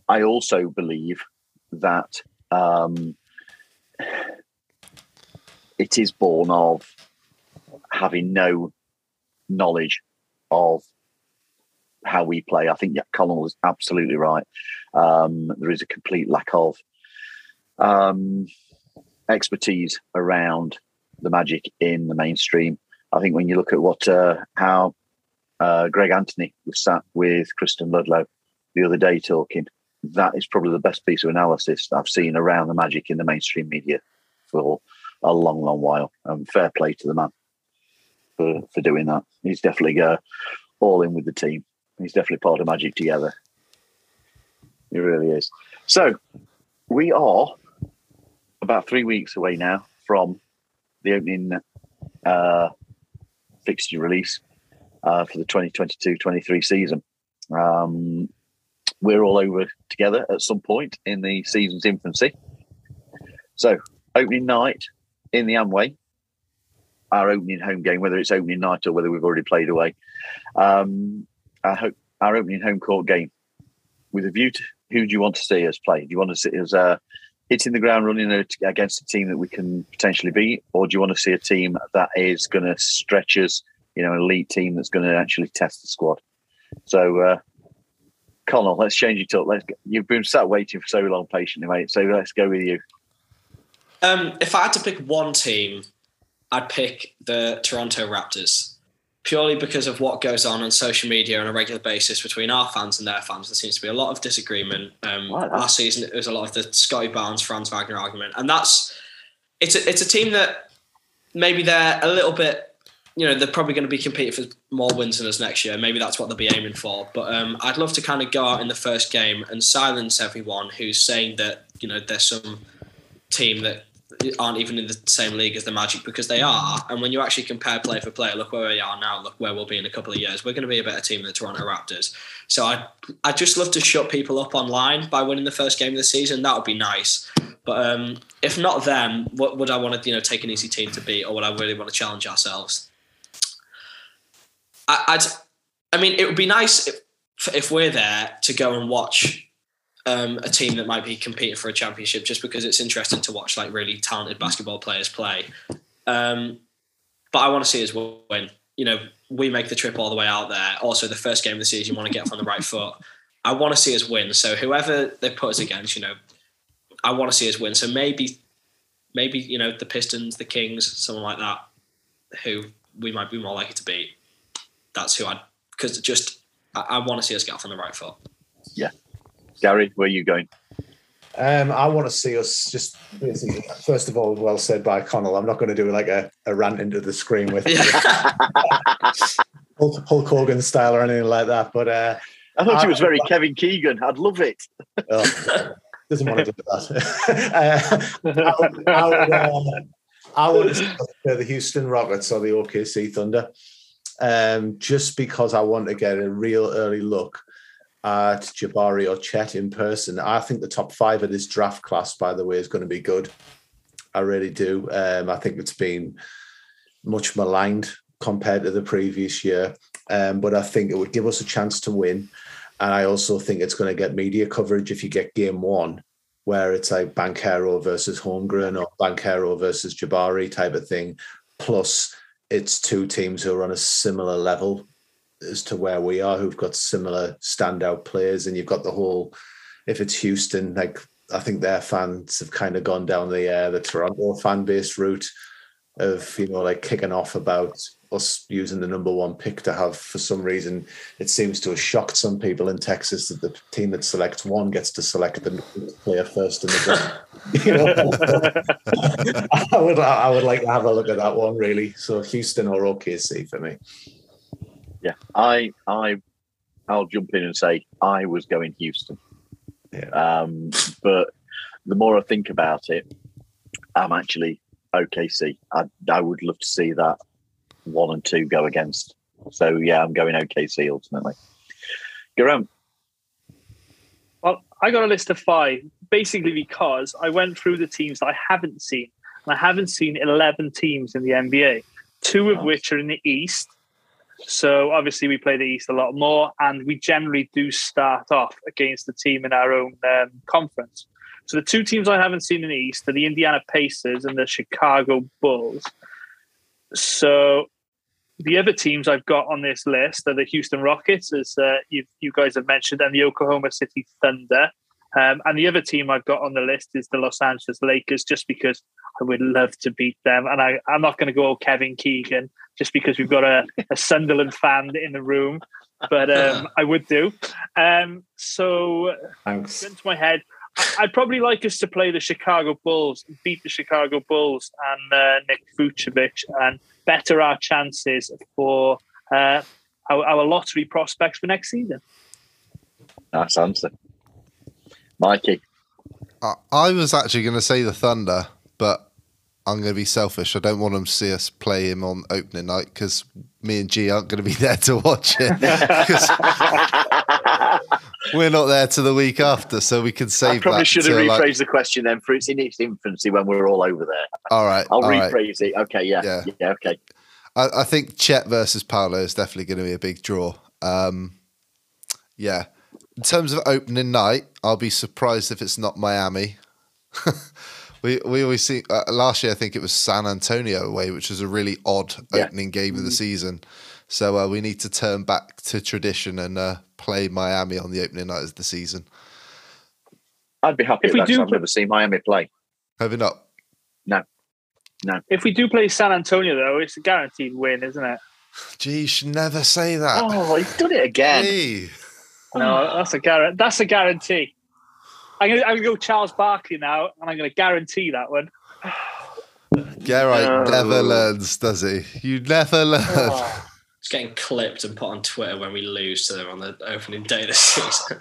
I also believe that um, it is born of having no knowledge of how we play. I think yeah, Colin was absolutely right. Um, there is a complete lack of um, expertise around the magic in the mainstream. I think when you look at what uh, how uh, Greg Anthony was sat with Kristen Ledlow the other day talking, that is probably the best piece of analysis I've seen around the magic in the mainstream media for a long, long while. And fair play to the man for, for doing that. He's definitely uh, all in with the team. He's definitely part of Magic Together. He really is. So we are about three weeks away now from the opening uh, fixture release uh, for the 2022-23 season. Um, we're all over together at some point in the season's infancy. So opening night in the Amway, our opening home game, whether it's opening night or whether we've already played away, um, our, opening home court game with a view to who do you want to see us play? Do you want to see us uh, hitting the ground running against a team that we can potentially beat, or do you want to see a team that is going to stretch us, you know, an elite team that's going to actually test the squad? So, uh, Connell, let's change it up. Let's. You've been sat waiting for so long patiently, mate. So let's go with you. Um, if I had to pick one team, I'd pick the Toronto Raptors. purely because of what goes on on social media on a regular basis between our fans and their fans. There seems to be a lot of disagreement. Um, Right. last season, it was a lot of the Scottie Barnes, Franz Wagner argument, and that's it's a, it's a team that maybe they're a little bit. You know, they're probably going to be competing for more wins than us next year. Maybe that's what they'll be aiming for. But um, I'd love to kind of go out in the first game and silence everyone who's saying that you know there's some team that aren't even in the same league as the Magic because they are. And when you actually compare player for player, look where we are now, look where we'll be in a couple of years. We're going to be a better team than the Toronto Raptors. So I I just love to shut people up online by winning the first game of the season. That would be nice. But um, if not them, what would I want to you know take an easy team to beat, or would I really want to challenge ourselves? I, I'd I mean it would be nice if if we're there to go and watch um, a team that might be competing for a championship just because it's interesting to watch like really talented basketball players play. Um, but I want to see us win. You know, we make the trip all the way out there. Also, the first game of the season, you want to get off on the right foot. I want to see us win. So whoever they put us against, you know, I want to see us win. So maybe, maybe you know, the Pistons, the Kings, someone like that, who we might be more likely to beat. That's who I'd because just I, I want to see us get off on the right foot. Yeah, Gary, where are you going? Um, I want to see us just first of all, well said by Connell. I'm not going to do like a, a rant into the screen with Hulk, Hulk Hogan style or anything like that. But uh, I thought he was very Kevin Keegan. I'd love it. oh, doesn't want to do that. uh, I would, I would, uh, I would say the Houston Rockets or the OKC Thunder, um, just because I want to get a real early look at Jabari or Chet in person. I think the top five of this draft class, by the way, is going to be good. I really do. Um, I think it's been much maligned compared to the previous year, um, but I think it would give us a chance to win. And I also think it's going to get media coverage if you get game one, where it's like Banchero versus Holmgren or Banchero versus Jabari type of thing. Plus, it's two teams who are on a similar level as to where we are, who've got similar standout players. And you've got the whole, if it's Houston, like I think their fans have kind of gone down the uh, the Toronto fan base route of you know like kicking off about us using the number one pick to have for some reason it seems to have shocked some people in Texas that the team that selects one gets to select the player first in the draft. you know, I would I would like to have a look at that one really. So Houston or OKC for me. Yeah, I, I, I'll jump in and say I was going Houston. Yeah. Um, but the more I think about it, I'm actually OKC. I, I would love to see that one and two go against. So yeah, I'm going OKC ultimately. Garam, Well, I got a list of five, basically because I went through the teams that I haven't seen. And I haven't seen 11 teams in the NBA, two of which are in the East. So obviously we play the East a lot more, and we generally do start off against the team in our own um, conference. So the two teams I haven't seen in the East are the Indiana Pacers and the Chicago Bulls. So the other teams I've got on this list are the Houston Rockets, as uh, you, you guys have mentioned, and the Oklahoma City Thunder. Um, and the other team I've got on the list is the Los Angeles Lakers, just because I would love to beat them. And I, I'm not going to go all Kevin Keegan, just because we've got a, a Sunderland fan in the room, but um, I would do. Um, so Thanks. gun to my head. I- I'd probably like us to play the Chicago Bulls, beat the Chicago Bulls and uh, Nick Vucevic, and better our chances for uh, our, our lottery prospects for next season. nice answer. Mikey, I, I was actually going to say the Thunder, but I'm going to be selfish. I don't want them to see us play him on opening night because me and G aren't going to be there to watch it. we're not there to the week after, so we can save. I probably should have rephrased like- the question then for it's in its infancy when we're all over there. all right, I'll all right. rephrase it. Okay, yeah, Yeah. yeah, okay. I, I think Chet versus Paolo is definitely going to be a big draw. Um, yeah. In terms of opening night, I'll be surprised if it's not Miami. we we always see uh, last year. I think it was San Antonio away, which was a really odd Yeah. opening game of the season. So uh, we need to turn back to tradition and uh, play Miami on the opening night of the season. I'd be happy If with we that. 'cause do I've put- never seen Miami play. Have you not? No, no. If we do play San Antonio, though, it's a guaranteed win, isn't it? Gee, you should never say that. Oh, he's done it again. Hey. No, that's a guarantee. That's a guarantee. I'm gonna, I'm gonna go Charles Barkley now, and I'm gonna guarantee that one. Garrett No. never learns, does he? You never learn. Oh. It's getting clipped and put on Twitter when we lose to them on the opening day of the season.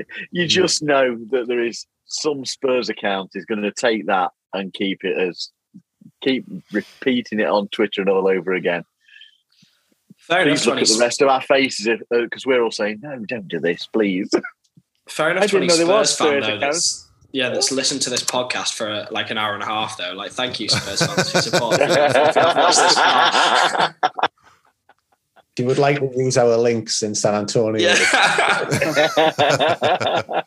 you just know that there is some Spurs account is going to take that and keep it as keep repeating it on Twitter and all over again. Fair enough, look 20, at the rest of our faces uh, because we're all saying, "No, don't do this, please." fair enough. I didn't know there was Spurs fan Spurs though. Accounts. That's, yeah, that's listened to this podcast for uh, like an hour and a half though. Like, thank you, Spurs fans, who support. you've this far. You would like to use our links in San Antonio, Yeah.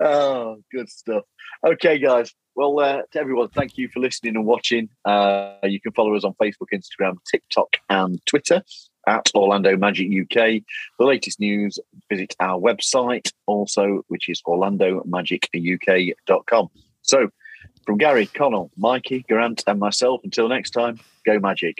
oh, good stuff. Okay, guys. Well, uh, to everyone, thank you for listening and watching. Uh, you can follow us on Facebook, Instagram, TikTok, and Twitter at Orlando Magic UK. The latest news, visit our website also, which is orlandomagicuk.com. So, from Gary, Connell, Mikey, Grant, and myself, until next time, go Magic.